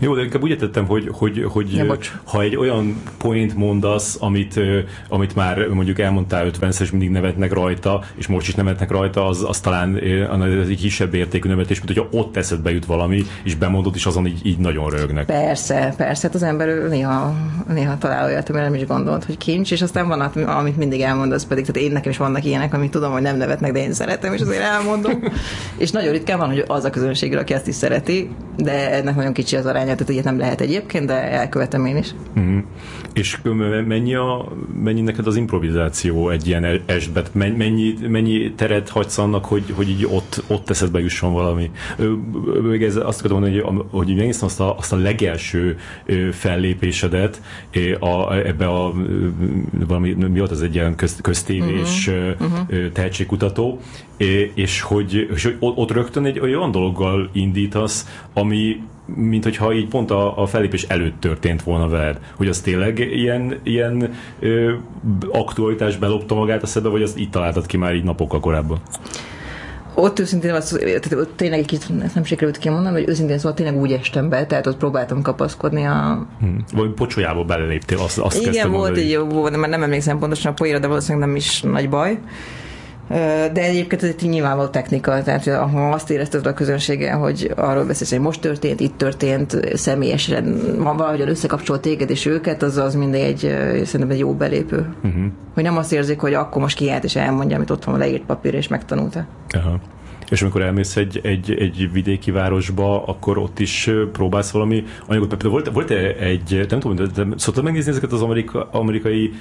Speaker 1: Jó, de inkább úgy értettem, hogy, hogy, hogy ja, ha egy olyan point mondasz, amit, amit már mondjuk elmondtál 50 és mindig nevetnek rajta, és most is nevetnek rajta, az, az talán az egy kisebb értékű nevetés, mint hogyha ott eszedbe jut valami, és bemondod, és azon így, így nagyon rögnek.
Speaker 2: Persze, persze, hát az ember néha, néha talál olyat, amire nem is gondolt, hogy kincs, és aztán van, amit mindig elmondasz, pedig tehát én nekem is vannak ilyenek, amit tudom, hogy nem nevetnek, de én szeretem, és azért elmondom. és nagyon ritkán van, hogy az a közönség, aki ezt is szereti, de ennek nagyon kicsi az aránya, tehát ilyet nem lehet egyébként, de elkövetem én is.
Speaker 1: Mm. És mennyi, a, mennyi neked az improvizáció egy ilyen esbet? Mennyi, mennyi teret hagysz annak, hogy, hogy így ott, ott eszedbe jusson valami? Még ez azt akarom mondani, hogy, hogy megnéztem azt a, azt a legelső fellépésedet a, ebbe a valami, mi volt az egy ilyen köz, köztévés uh-huh. uh-huh. tehetségkutató, és hogy, és hogy ott rögtön egy olyan dologgal indítasz, ami mint hogyha így pont a, a fellépés előtt történt volna veled, hogy az tényleg ilyen, ilyen ö, aktualitás belopta magát a szedbe, vagy azt itt találtad ki már így napokkal korábban?
Speaker 2: Ott őszintén, az, tehát ott tényleg egy kicsit ezt nem sikerült kimondani, hogy őszintén szóval tényleg úgy estem be, tehát ott próbáltam kapaszkodni a...
Speaker 1: Hmm. Vagy pocsolyába beleléptél, azt, azt
Speaker 2: Igen, volt egy jó, de már nem emlékszem pontosan a poéra, de valószínűleg nem is nagy baj. De egyébként ez egy nyilvánvaló technika, tehát ha azt érezted a közönséggel, hogy arról beszélsz, hogy most történt, itt történt, személyesen van valahogyan összekapcsolt téged és őket, az az mindig egy, szerintem egy jó belépő. Uh-huh. Hogy nem azt érzik, hogy akkor most kiállt és elmondja, amit ott van leírt papír és megtanulta.
Speaker 1: Aha. És amikor elmész egy, egy, egy vidéki városba, akkor ott is próbálsz valami anyagot. Például volt, volt egy, nem tudom, de szoktad megnézni ezeket az amerika, amerikai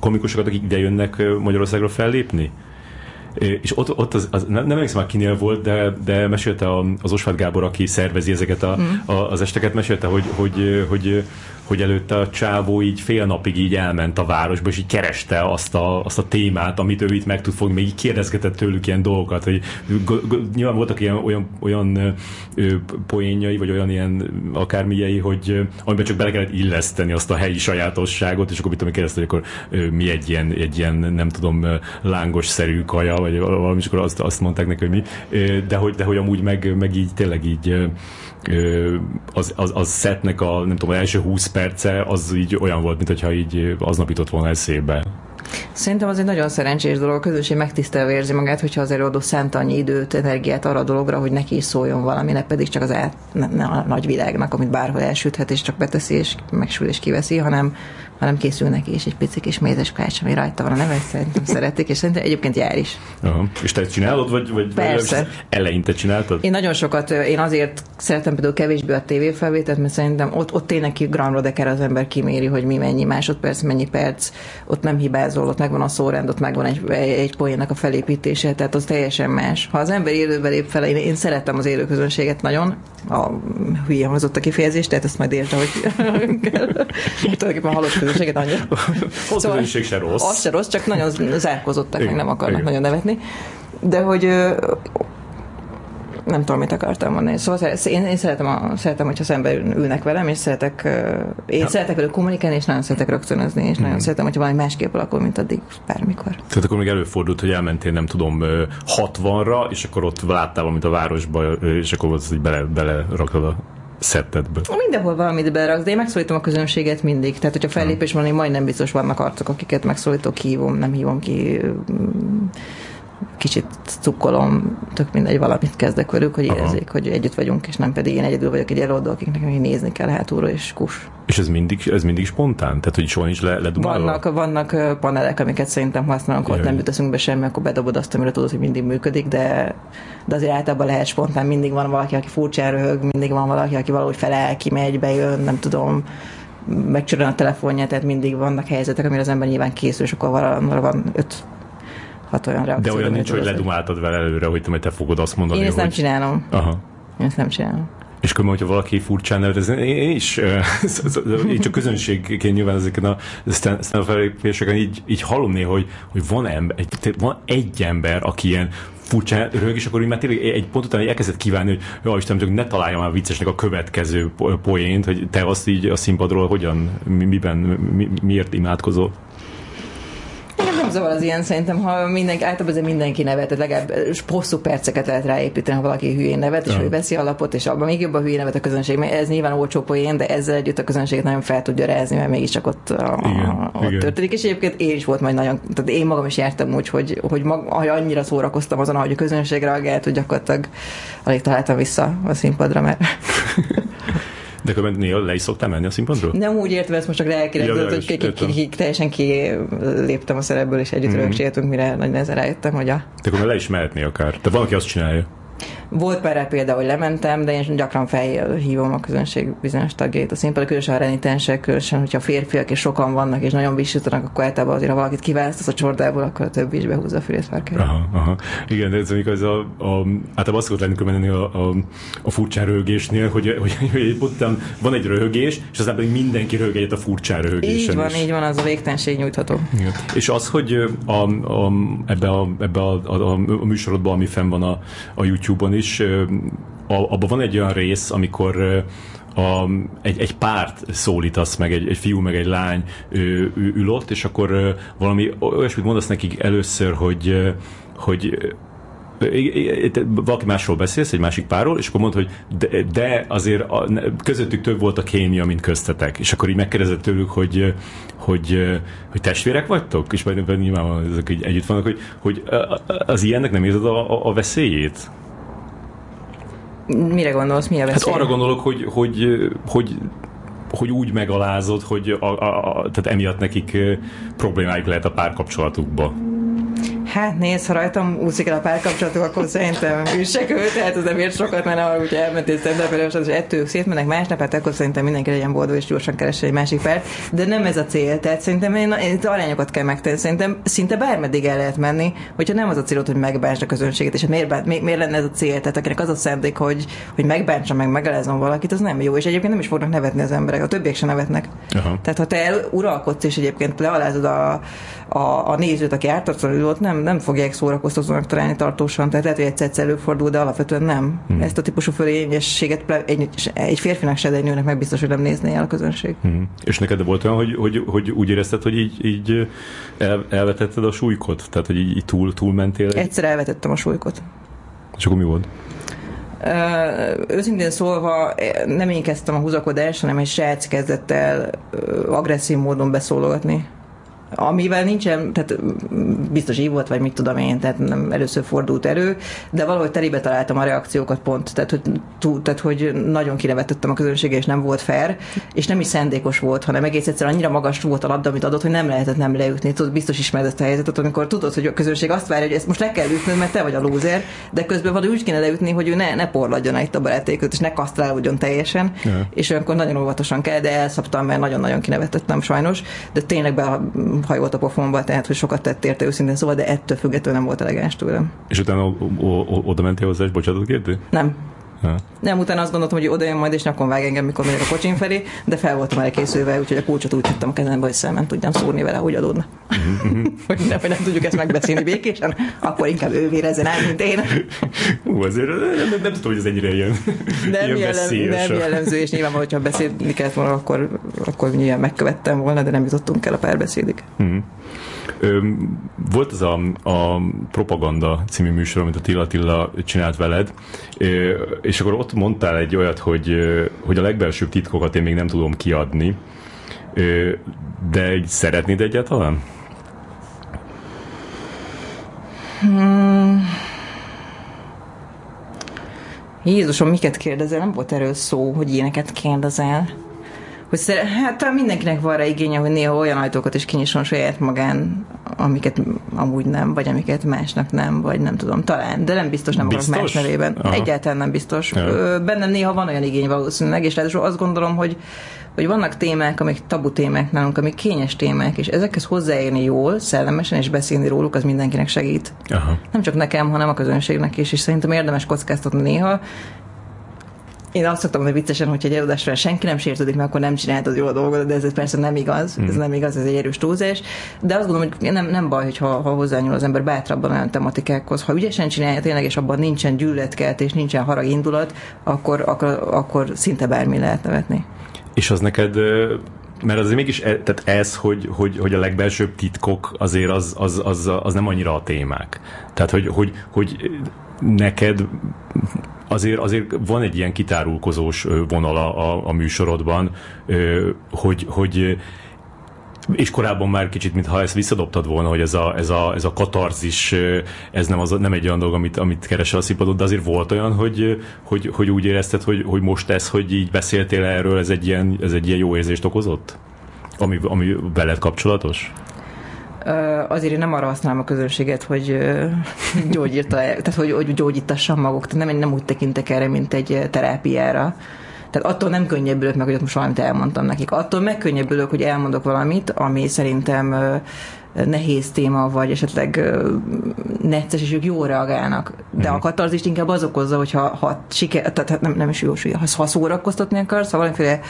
Speaker 1: komikusokat, akik ide jönnek Magyarországra fellépni? És ott, ott az, az, nem, nem emlékszem már kinél volt, de, de mesélte az Osvát Gábor, aki szervezi ezeket a, mm. a, az esteket, mesélte, hogy, hogy, hogy hogy előtte a csávó így fél napig így elment a városba, és így kereste azt a, azt a témát, amit ő itt meg tud fogni, még így kérdezgetett tőlük ilyen dolgokat, hogy nyilván voltak ilyen, olyan, olyan ö, poénjai, vagy olyan ilyen akármilyei, hogy amiben csak bele kellett illeszteni azt a helyi sajátosságot, és akkor mit tudom, kérdezte, hogy akkor ö, mi egy ilyen, egy ilyen, nem tudom, lángos-szerű kaja, vagy valami, és akkor azt, azt mondták neki, hogy mi, de hogy, de hogy amúgy meg, meg így tényleg így az, az, az setnek a, nem tudom, első 20 perce az így olyan volt, mintha így aznap jutott volna eszébe.
Speaker 2: Szerintem az egy nagyon szerencsés dolog, a közösség megtisztelve érzi magát, hogyha az előadó szánt annyi időt, energiát arra a dologra, hogy neki is szóljon valami, ne pedig csak az át, ne, ne a nagy világnak, amit bárhol elsüthet, és csak beteszi, és megsül, és kiveszi, hanem hanem készül neki is egy pici kis mézeskács, ami rajta van a neve, szerintem szeretik, és szerintem egyébként jár is.
Speaker 1: Aha. És te csinálod, vagy, vagy
Speaker 2: Persze.
Speaker 1: eleinte csináltad?
Speaker 2: Én nagyon sokat, én azért szeretem például kevésbé a tévéfelvételt, mert szerintem ott, ott tényleg ki Grand Rodeker az ember kiméri, hogy mi mennyi másodperc, mennyi perc, ott nem hibázol, ott megvan a szórend, ott megvan egy, egy poénnak a felépítése, tehát az teljesen más. Ha az ember élőbe lép fel, én, én szeretem az élő közönséget nagyon, a hülye hozott a kifejezést, tehát ezt majd érte, hogy kell. tulajdonképpen halott közönséget annyira.
Speaker 1: A szóval, közönség se rossz.
Speaker 2: Az se rossz, csak nagyon zárkozottak, meg nem akarnak Igen. nagyon nevetni. De hogy Nem tudom, mit akartam mondani. Szóval én, én szeretem, a, szeretem, hogyha szemben ülnek velem, és szeretek, én ja. szeretek velük kommunikálni, és nagyon szeretek rögtönözni, és mm. nagyon szeretem, hogyha valami másképp alakul, mint addig bármikor.
Speaker 1: Tehát akkor még előfordult, hogy elmentél, nem tudom, 60-ra, és akkor ott láttál valamit a városba, és akkor ott bele, bele rakod a szettedbe.
Speaker 2: Mindenhol valamit beraksz, de én megszólítom a közönséget mindig. Tehát, hogyha fellépés van, én majdnem biztos vannak arcok, akiket megszólítok, hívom, nem hívom ki kicsit cukkolom, tök mindegy, valamit kezdek velük, hogy érezzék, hogy együtt vagyunk, és nem pedig én egyedül vagyok egy előadó, akiknek nézni kell hátulra, és kus.
Speaker 1: És ez mindig, ez mindig spontán? Tehát, hogy soha nincs le, ledumálva?
Speaker 2: Vannak, vannak panelek, amiket szerintem használunk, ott nem jut be semmi, akkor bedobod azt, amire tudod, hogy mindig működik, de, de azért általában lehet spontán, mindig van valaki, aki furcsán röhög, mindig van valaki, aki valahogy felel, kimegy, bejön, nem tudom, megcsörön a telefonját, tehát mindig vannak helyzetek, amire az ember nyilván készül, és akkor van, van öt hat olyan reakció.
Speaker 1: De olyan nincs, hogy ledumáltad vele előre, hogy te, majd te fogod azt mondani,
Speaker 2: Én ezt
Speaker 1: hogy...
Speaker 2: nem csinálom.
Speaker 1: Aha.
Speaker 2: Én ezt nem csinálom.
Speaker 1: És akkor, hogyha valaki furcsán nevez, én is, én csak közönségként nyilván ezeken a stand felépéseken így, így hallom néha, hogy, hogy van, ember, egy, van egy ember, aki ilyen furcsán röhög, és akkor így már tényleg egy pont után elkezdett kívánni, hogy jó Istenem, ne találjam már viccesnek a következő poént, hogy te azt így a színpadról hogyan, miben, mi, miért imádkozol?
Speaker 2: Zavar az ilyen, szerintem, ha mindenki, általában ez mindenki nevet, tehát legalább hosszú perceket lehet ráépíteni, ha valaki hülyén nevet, és ja. ő veszi alapot, és abban még jobban hülyén nevet a közönség, mert ez nyilván olcsó poén, de ezzel együtt a közönséget nagyon fel tudja rázni, mert mégiscsak ott, igen, ott igen. történik, és egyébként én is volt majd nagyon, tehát én magam is jártam úgy, hogy, hogy, mag, hogy annyira szórakoztam azon, ahogy a közönség reagált, hogy gyakorlatilag alig találtam vissza a színpadra, mert
Speaker 1: De akkor néha le is szoktál menni a színpadról?
Speaker 2: Nem úgy értve, ezt most csak elkérdezett, hogy ki, ki, ki, ki, teljesen kiléptem a szerepből, és együtt mm. rögzítünk, mire nagy nehezen rájöttem, hogy a...
Speaker 1: De akkor le is mehetni akár. De van, aki azt csinálja.
Speaker 2: Volt pár példa, hogy lementem, de én gyakran felhívom a közönség bizonyos tagjait a színpadra, különösen a renitensek, különösen, hogyha férfiak és sokan vannak, és nagyon visítanak, akkor általában azért, ha valakit kiválasztasz a csordából, akkor a többi is behúzza a fülét.
Speaker 1: Aha, aha. Igen, de ez amikor ez a, a általában azt szokott lenni, menni a, a, a furcsán röhögésnél, hogy, hogy, hogy, hogy hogy van egy röhögés, és aztán pedig mindenki röhög egyet a furcsán röhögésen
Speaker 2: Így van, is. így van, az a végtelenség nyújtható.
Speaker 1: Igen. És az, hogy a, a, ebbe, a, ebbe a, a, a, a műsorodban, ami fenn van a, a YouTube-on is, abban van egy olyan rész, amikor a, egy, egy párt szólítasz meg, egy, egy fiú meg egy lány ő, ő, ül ott, és akkor valami olyasmit mondasz nekik először, hogy, hogy valaki másról beszélsz, egy másik párról, és akkor mondod, hogy de, de azért a, közöttük több volt a kémia, mint köztetek. És akkor így megkérdezett tőlük, hogy, hogy, hogy testvérek vagytok? És majd nyilván ezek együtt vannak, hogy, hogy az ilyennek nem érzed a, a, a veszélyét?
Speaker 2: Mire gondolsz, mi a veszély?
Speaker 1: Hát arra gondolok, hogy, hogy, hogy hogy úgy megalázod, hogy a, a, a, tehát emiatt nekik problémáik lehet a párkapcsolatukba.
Speaker 2: Hát nézd, ha rajtam úszik el a párkapcsolatok, akkor szerintem üssek ő, tehát az nem ért sokat, mert ha ugye elmentél stand és ettől szétmennek másnap, hát akkor szerintem mindenki legyen boldog és gyorsan keresel egy másik párt. De nem ez a cél, tehát szerintem én, én arányokat kell megtenni. Szerintem szinte bármeddig el lehet menni, hogyha nem az a célod, hogy megbántsd a közönséget, és miért, miért, miért lenne ez a cél? Tehát akinek az a szándék, hogy, hogy megbántsa meg, megalázom valakit, az nem jó, és egyébként nem is fognak nevetni az emberek, a többiek sem nevetnek. Aha. Tehát ha te uralkodsz, és egyébként lealázod a, a, a nézőt, aki ártatlanul ott, nem, nem fogják szórakoztatónak találni tartósan. Tehát lehet, hogy egyszer előfordul, de alapvetően nem. Hmm. Ezt a típusú fölényességet egy, egy férfinak se, de egy nőnek meg biztos, hogy nem nézné el a közönség.
Speaker 1: Hmm. És neked volt olyan, hogy, hogy, hogy úgy érezted, hogy így, így el, elvetetted a súlykot? Tehát, hogy így, túl, túl mentél?
Speaker 2: Egyszer elvetettem a súlykot.
Speaker 1: És akkor mi volt?
Speaker 2: Őszintén szólva nem én kezdtem a húzakodást, hanem egy srác kezdett el agresszív módon beszólogatni amivel nincsen, tehát biztos így volt, vagy mit tudom én, tehát nem először fordult elő, de valahogy terébe találtam a reakciókat pont, tehát hogy, túl, tehát, hogy nagyon kinevetettem a közönséget, és nem volt fair, és nem is szendékos volt, hanem egész egyszer annyira magas volt a labda, amit adott, hogy nem lehetett nem leütni. Tudod, biztos ismered ezt a helyzetet, amikor tudod, hogy a közönség azt várja, hogy ezt most le kell ütnöd, mert te vagy a lúzer, de közben valahogy úgy kéne leütni, hogy ő ne, ne porladjon itt a barátéköt, és ne kasztrálódjon teljesen, yeah. és olyankor nagyon óvatosan kell, de elszaptam, mert nagyon-nagyon kinevetettem sajnos, de tényleg be hajolt a pofonba, tehát hogy sokat tett érte őszintén szóval, de ettől függetlenül nem volt elegáns tőlem.
Speaker 1: És utána oda mentél hozzá, és bocsánatot kértél?
Speaker 2: Nem. Ha. Nem, utána azt gondoltam, hogy oda jön majd, és nyakon vág engem, mikor megyek a kocsim felé, de fel voltam elkészülve, úgyhogy a kulcsot úgy tettem a kezembe, hogy szemben tudjam szúrni vele, hogy adódna. Hogy, nem, hogy nem tudjuk ezt megbeszélni békésen, akkor inkább ő vérezzen el, mint én.
Speaker 1: Ú, azért nem, nem, nem tudom, hogy ez ennyire ilyen,
Speaker 2: nem, ilyen jellem, nem jellemző, és nyilván, hogyha beszélni kellett volna, akkor, akkor nyilván megkövettem volna, de nem jutottunk el a párbeszédig. Mm-hmm.
Speaker 1: Volt az a, a Propaganda című műsor, amit a Tilla Tilla csinált veled, és akkor ott mondtál egy olyat, hogy, hogy a legbelsőbb titkokat én még nem tudom kiadni, de szeretnéd egyáltalán?
Speaker 2: Hmm. Jézusom, miket kérdezel? Nem volt erről szó, hogy ilyeneket kérdezel hogy szere, hát talán mindenkinek van rá igénye, hogy néha olyan ajtókat is kinyisson saját magán, amiket amúgy nem, vagy amiket másnak nem, vagy nem tudom, talán, de nem biztos, nem biztos? akarok más nevében. Aha. Egyáltalán nem biztos. Ja. Bennem néha van olyan igény valószínűleg, és ráadásul azt gondolom, hogy hogy vannak témák, amik tabu témák nálunk, amik kényes témák, és ezekhez hozzáérni jól, szellemesen, és beszélni róluk, az mindenkinek segít. Aha. Nem csak nekem, hanem a közönségnek is, és szerintem érdemes kockáztatni néha, én azt szoktam hogy viccesen, hogy egy előadásra senki nem sértődik, mert akkor nem csináltad jól a dolgot, de ez persze nem igaz, mm. ez nem igaz, ez egy erős túlzás. De azt gondolom, hogy nem, nem baj, hogyha, ha hozzányúl az ember bátrabban olyan tematikákhoz. Ha ügyesen csinálja tényleg, és abban nincsen gyűlöletkelt, és nincsen harag indulat, akkor, akkor, akkor szinte bármi lehet nevetni.
Speaker 1: És az neked mert azért mégis e, tehát ez, hogy, hogy, hogy a legbelsőbb titkok azért az, az, az, az nem annyira a témák. Tehát, hogy, hogy, hogy neked azért, azért van egy ilyen kitárulkozós vonal a, a műsorodban, hogy, hogy és korábban már kicsit, mintha ezt visszadobtad volna, hogy ez a, ez a, ez a katarzis, ez nem, az, nem egy olyan dolog, amit, amit keresel a színpadon, de azért volt olyan, hogy, hogy, hogy úgy érezted, hogy, hogy most ez, hogy így beszéltél erről, ez egy ilyen, ez egy ilyen jó érzést okozott? Ami, ami veled kapcsolatos?
Speaker 2: Azért én nem arra használom a közönséget, hogy gyógyírta, tehát hogy, hogy gyógyítassam maguk. Tehát nem, nem úgy tekintek erre, mint egy terápiára. Tehát attól nem könnyebbülök meg, hogy ott most valamit elmondtam nekik. Attól megkönnyebbülök, hogy elmondok valamit, ami szerintem nehéz téma, vagy esetleg necces, és ők jól reagálnak. De mm. a katarzist inkább az okozza, hogyha ha siker, tehát nem, nem is jó, ha szórakoztatni akarsz, ha valamiféle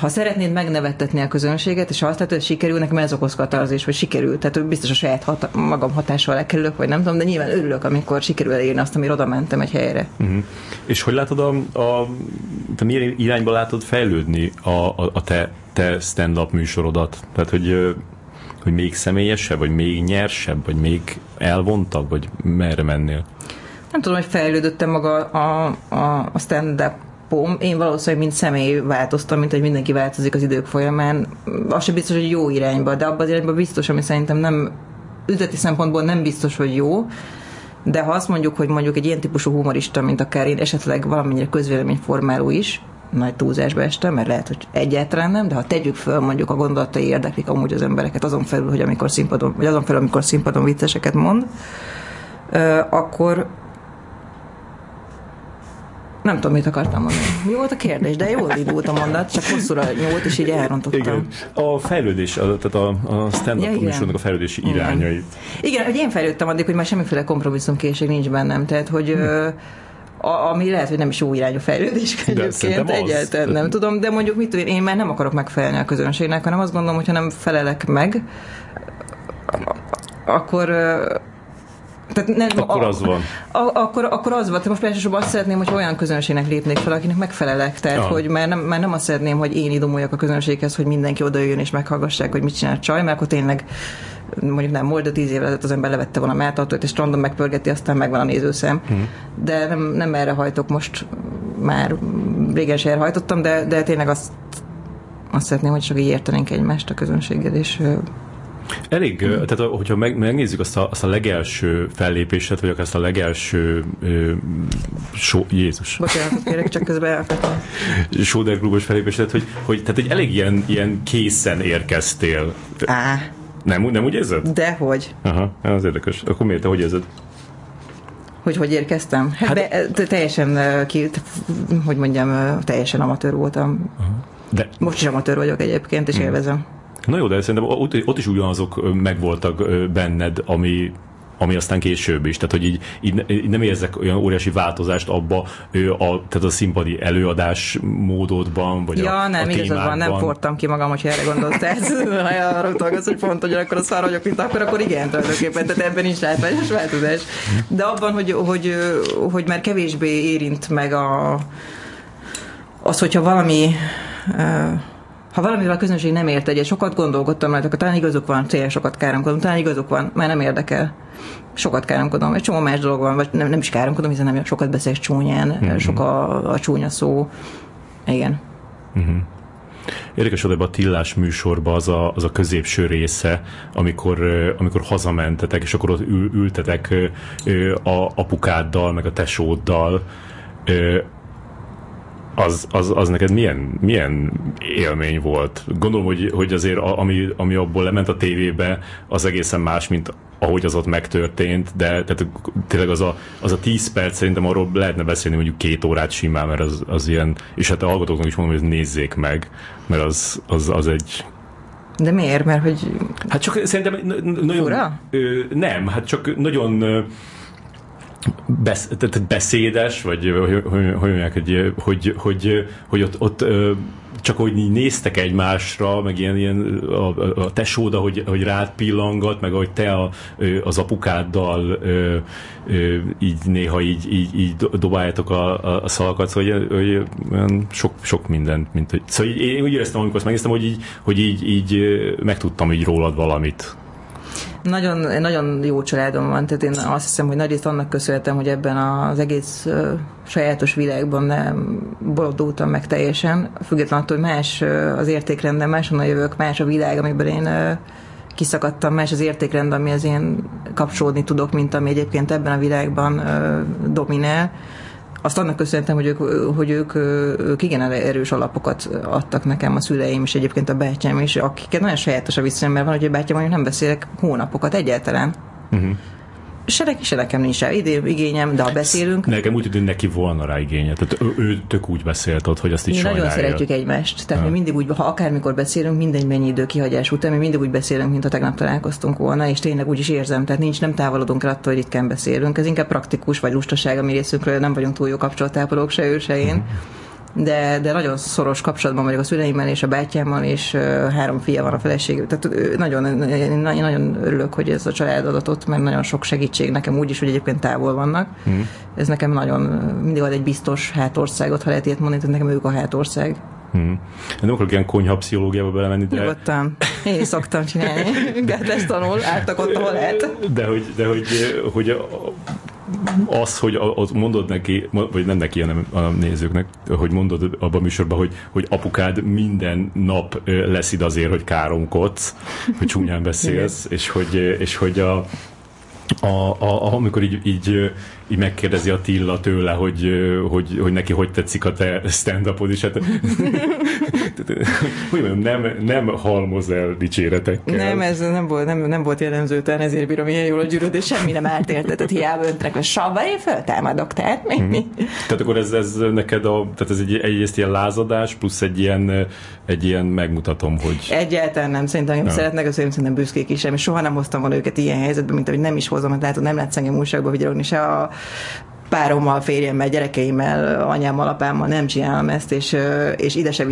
Speaker 2: ha szeretnéd megnevettetni a közönséget, és ha azt látod, hogy sikerül, nekem ez okoz katarzis, hogy sikerült. Tehát biztos a saját hat- magam hatással lekerülök, vagy nem tudom, de nyilván örülök, amikor sikerül elérni azt, amire oda mentem egy helyre. Uh-huh.
Speaker 1: És hogy látod a, a te milyen irányba látod fejlődni a, a, a te, te stand-up műsorodat? Tehát, hogy hogy még személyesebb, vagy még nyersebb, vagy még elvontabb, vagy merre mennél?
Speaker 2: Nem tudom, hogy fejlődöttem maga a, a, a stand-up pom, én valószínűleg mint személy változtam, mint hogy mindenki változik az idők folyamán. Az sem biztos, hogy jó irányba, de abban az irányba biztos, ami szerintem nem üzleti szempontból nem biztos, hogy jó, de ha azt mondjuk, hogy mondjuk egy ilyen típusú humorista, mint akár én, esetleg valamennyire közvéleményformáló is, nagy túlzásba estem, mert lehet, hogy egyáltalán nem, de ha tegyük föl, mondjuk a gondolatai érdeklik amúgy az embereket azon felül, hogy amikor színpadon, vagy azon felül, amikor színpadon vicceseket mond, akkor, nem tudom, mit akartam mondani. Mi volt a kérdés, de jól indult a mondat, csak hosszúra nyúlt, és így elrontottam. Igen.
Speaker 1: A fejlődés, a, tehát a, a stand-up ja, műsornak a fejlődési igen. irányait.
Speaker 2: Igen, hogy én fejlődtem addig, hogy már semmiféle kompromisszumkészség nincs bennem, tehát hogy hm. a, ami lehet, hogy nem is jó irányú fejlődés egyébként, egyáltalán nem tudom, de mondjuk mit tudom, én már nem akarok megfelelni a közönségnek, hanem azt gondolom, hogyha nem felelek meg, akkor
Speaker 1: tehát nem, akkor a, az van.
Speaker 2: A, a, akkor, akkor az van. Most elsősorban azt szeretném, hogy olyan közönségnek lépnék fel, akinek megfelelek. Tehát, ja. hogy már nem, már nem azt szeretném, hogy én idomuljak a közönséghez, hogy mindenki odajöjjön és meghallgassák, hogy mit csinál csaj, mert akkor tényleg mondjuk nem volt, de tíz évvel az ember levette volna a melltartót, és random megpörgeti, aztán megvan a nézőszem. Hmm. De nem, nem erre hajtok most már régen se hajtottam, de, de tényleg azt, azt szeretném, hogy csak így értenénk egymást a közönséggel, és
Speaker 1: Elég, mm. tehát hogyha meg, megnézzük azt a, azt a legelső fellépéset, vagy akár azt a legelső ö, show, Jézus.
Speaker 2: Bocsánat, kérek, csak közben elfettem.
Speaker 1: Soder klubos fellépéset, hogy, hogy tehát egy elég ilyen, ilyen készen érkeztél.
Speaker 2: Á.
Speaker 1: Nem, nem úgy érzed?
Speaker 2: Dehogy.
Speaker 1: Aha, az érdekes. Akkor miért, te hogy érzed?
Speaker 2: Hogy hogy érkeztem? Hát, hát be, teljesen, ki, hogy mondjam, teljesen amatőr voltam. De... Most is amatőr vagyok egyébként, és hmm. élvezem.
Speaker 1: Na jó, de szerintem ott, ott is ugyanazok megvoltak benned, ami ami aztán később is. Tehát, hogy így, így, így nem érzek olyan óriási változást abba, a, tehát a színpadi előadás módodban, vagy
Speaker 2: ja,
Speaker 1: a,
Speaker 2: nem,
Speaker 1: a
Speaker 2: igazad van, nem fortam ki magam, hogy erre gondolsz. Tehát, ha arra utalgasz, hogy pont, hogy akkor a szar vagyok, mint akkor, akkor igen, tulajdonképpen, tehát ebben is látványos változás. De abban, hogy, hogy, hogy már kevésbé érint meg a, az, hogyha valami ha valamivel a közönség nem ért egyet, sokat gondolkodtam rajta, akkor talán igazuk van, cél sokat káromkodom, talán igazuk van, már nem érdekel. Sokat káromkodom, egy csomó más dolog van, vagy nem, nem is káromkodom, hiszen nem sokat beszélsz csúnyán, mm-hmm. sok a, a csúnya szó. Igen. Mm-hmm.
Speaker 1: Érdekes, hogy a Tillás műsorban az a, az a középső része, amikor, amikor hazamentetek, és akkor ott ül, ültetek a apukáddal, meg a tesóddal, az, az, az neked milyen, milyen élmény volt? Gondolom, hogy, hogy azért ami, ami abból lement a tévébe, az egészen más, mint ahogy az ott megtörtént, de tehát tényleg az a, az a tíz perc szerintem arról lehetne beszélni mondjuk két órát simán, mert az, az ilyen, és hát a hallgatóknak is mondom, hogy nézzék meg, mert az, az, az egy
Speaker 2: de miért? Mert hogy...
Speaker 1: Hát csak szerintem nagyon... Ö, nem, hát csak nagyon besz, tehát beszédes, vagy hogy, hogy, hogy, hogy, hogy, hogy, hogy ott, ott csak hogy néztek egymásra, meg ilyen, ilyen a, a tesód, hogy, hogy rád pillangat, meg ahogy te a, az apukáddal ö, ö, így néha így, így, így dobáljátok a, a, szalakat, szóval hogy, hogy sok, sok mindent, mint hogy, szóval én úgy éreztem, amikor azt megnéztem, hogy így, hogy így, így megtudtam így rólad valamit.
Speaker 2: Nagyon, nagyon jó családom van, tehát én azt hiszem, hogy nagyrészt annak köszönhetem, hogy ebben az egész sajátos világban nem boldultam meg teljesen, függetlenül attól, hogy más az értékrendem, máshonnan jövök, más a világ, amiben én kiszakadtam, más az értékrend, ami az én kapcsolódni tudok, mint ami egyébként ebben a világban dominál azt annak köszönhetem, hogy ők, hogy ők, ők igen erős alapokat adtak nekem a szüleim, és egyébként a bátyám is, akiket nagyon sajátos a viszonyom, mert van, hogy a bátyám, hogy nem beszélek hónapokat egyáltalán. Uh-huh se neki, se nekem nincs rá idő, igényem, de ha beszélünk...
Speaker 1: Nekem úgy tűnik, neki volna rá igénye. Tehát ő, ő tök úgy beszélt ott, hogy azt
Speaker 2: Mi nagyon szeretjük egymást. Tehát mi mindig úgy, ha akármikor beszélünk, mindegy mennyi idő kihagyás után, mi mindig úgy beszélünk, mint a tegnap találkoztunk volna, és tényleg úgy is érzem, tehát nincs, nem távolodunk el attól, hogy ritkán beszélünk. Ez inkább praktikus vagy lustaság a mi részünkről, nem vagyunk túl jó kapcsolatápolók, se ő, se én. Uh-huh de, de nagyon szoros kapcsolatban vagyok a szüleimmel és a bátyámmal, és három fia van a feleség. Tehát nagyon, én nagyon örülök, hogy ez a család adatot, mert nagyon sok segítség nekem úgy is, hogy egyébként távol vannak. Mm. Ez nekem nagyon mindig ad egy biztos hátországot, ha lehet ilyet mondani, hogy nekem ők a hátország.
Speaker 1: Hmm. Nem akarok ilyen konyha pszichológiába belemenni, de...
Speaker 2: Nyugodtan. Én szoktam csinálni. Gátlás tanul, álltak ott, ahol lehet.
Speaker 1: De hogy, de hogy, hogy az, hogy az mondod neki, vagy nem neki, hanem a nézőknek, hogy mondod abban a műsorban, hogy, hogy apukád minden nap leszid azért, hogy káromkodsz, hogy csúnyán beszélsz, és hogy, és hogy a, a, a, amikor így, így így megkérdezi Attila tőle, hogy, hogy, hogy neki hogy tetszik a te stand-upod, és hát hogy mondjam, nem, nem halmoz el dicséretekkel.
Speaker 2: Nem, ez nem volt, nem, nem volt jellemző, tehát ezért bírom ilyen jól a gyűrűt, és semmi nem állt érte, tehát hiába öntrek a savva, én föltámadok, tehát mi? Hmm.
Speaker 1: Tehát akkor ez, ez neked a, tehát ez egy, egyrészt ilyen lázadás, plusz egy ilyen, egy ilyen megmutatom, hogy...
Speaker 2: Egyáltalán nem, szerintem ja. szeretnek, az szerintem büszkék is, és soha nem hoztam volna őket ilyen helyzetbe, mint ahogy nem is hozom, mert látod, nem látsz engem újságba vigyorogni se a párommal, férjemmel, gyerekeimmel, anyámmal, apámmal nem csinálom ezt, és, és ide se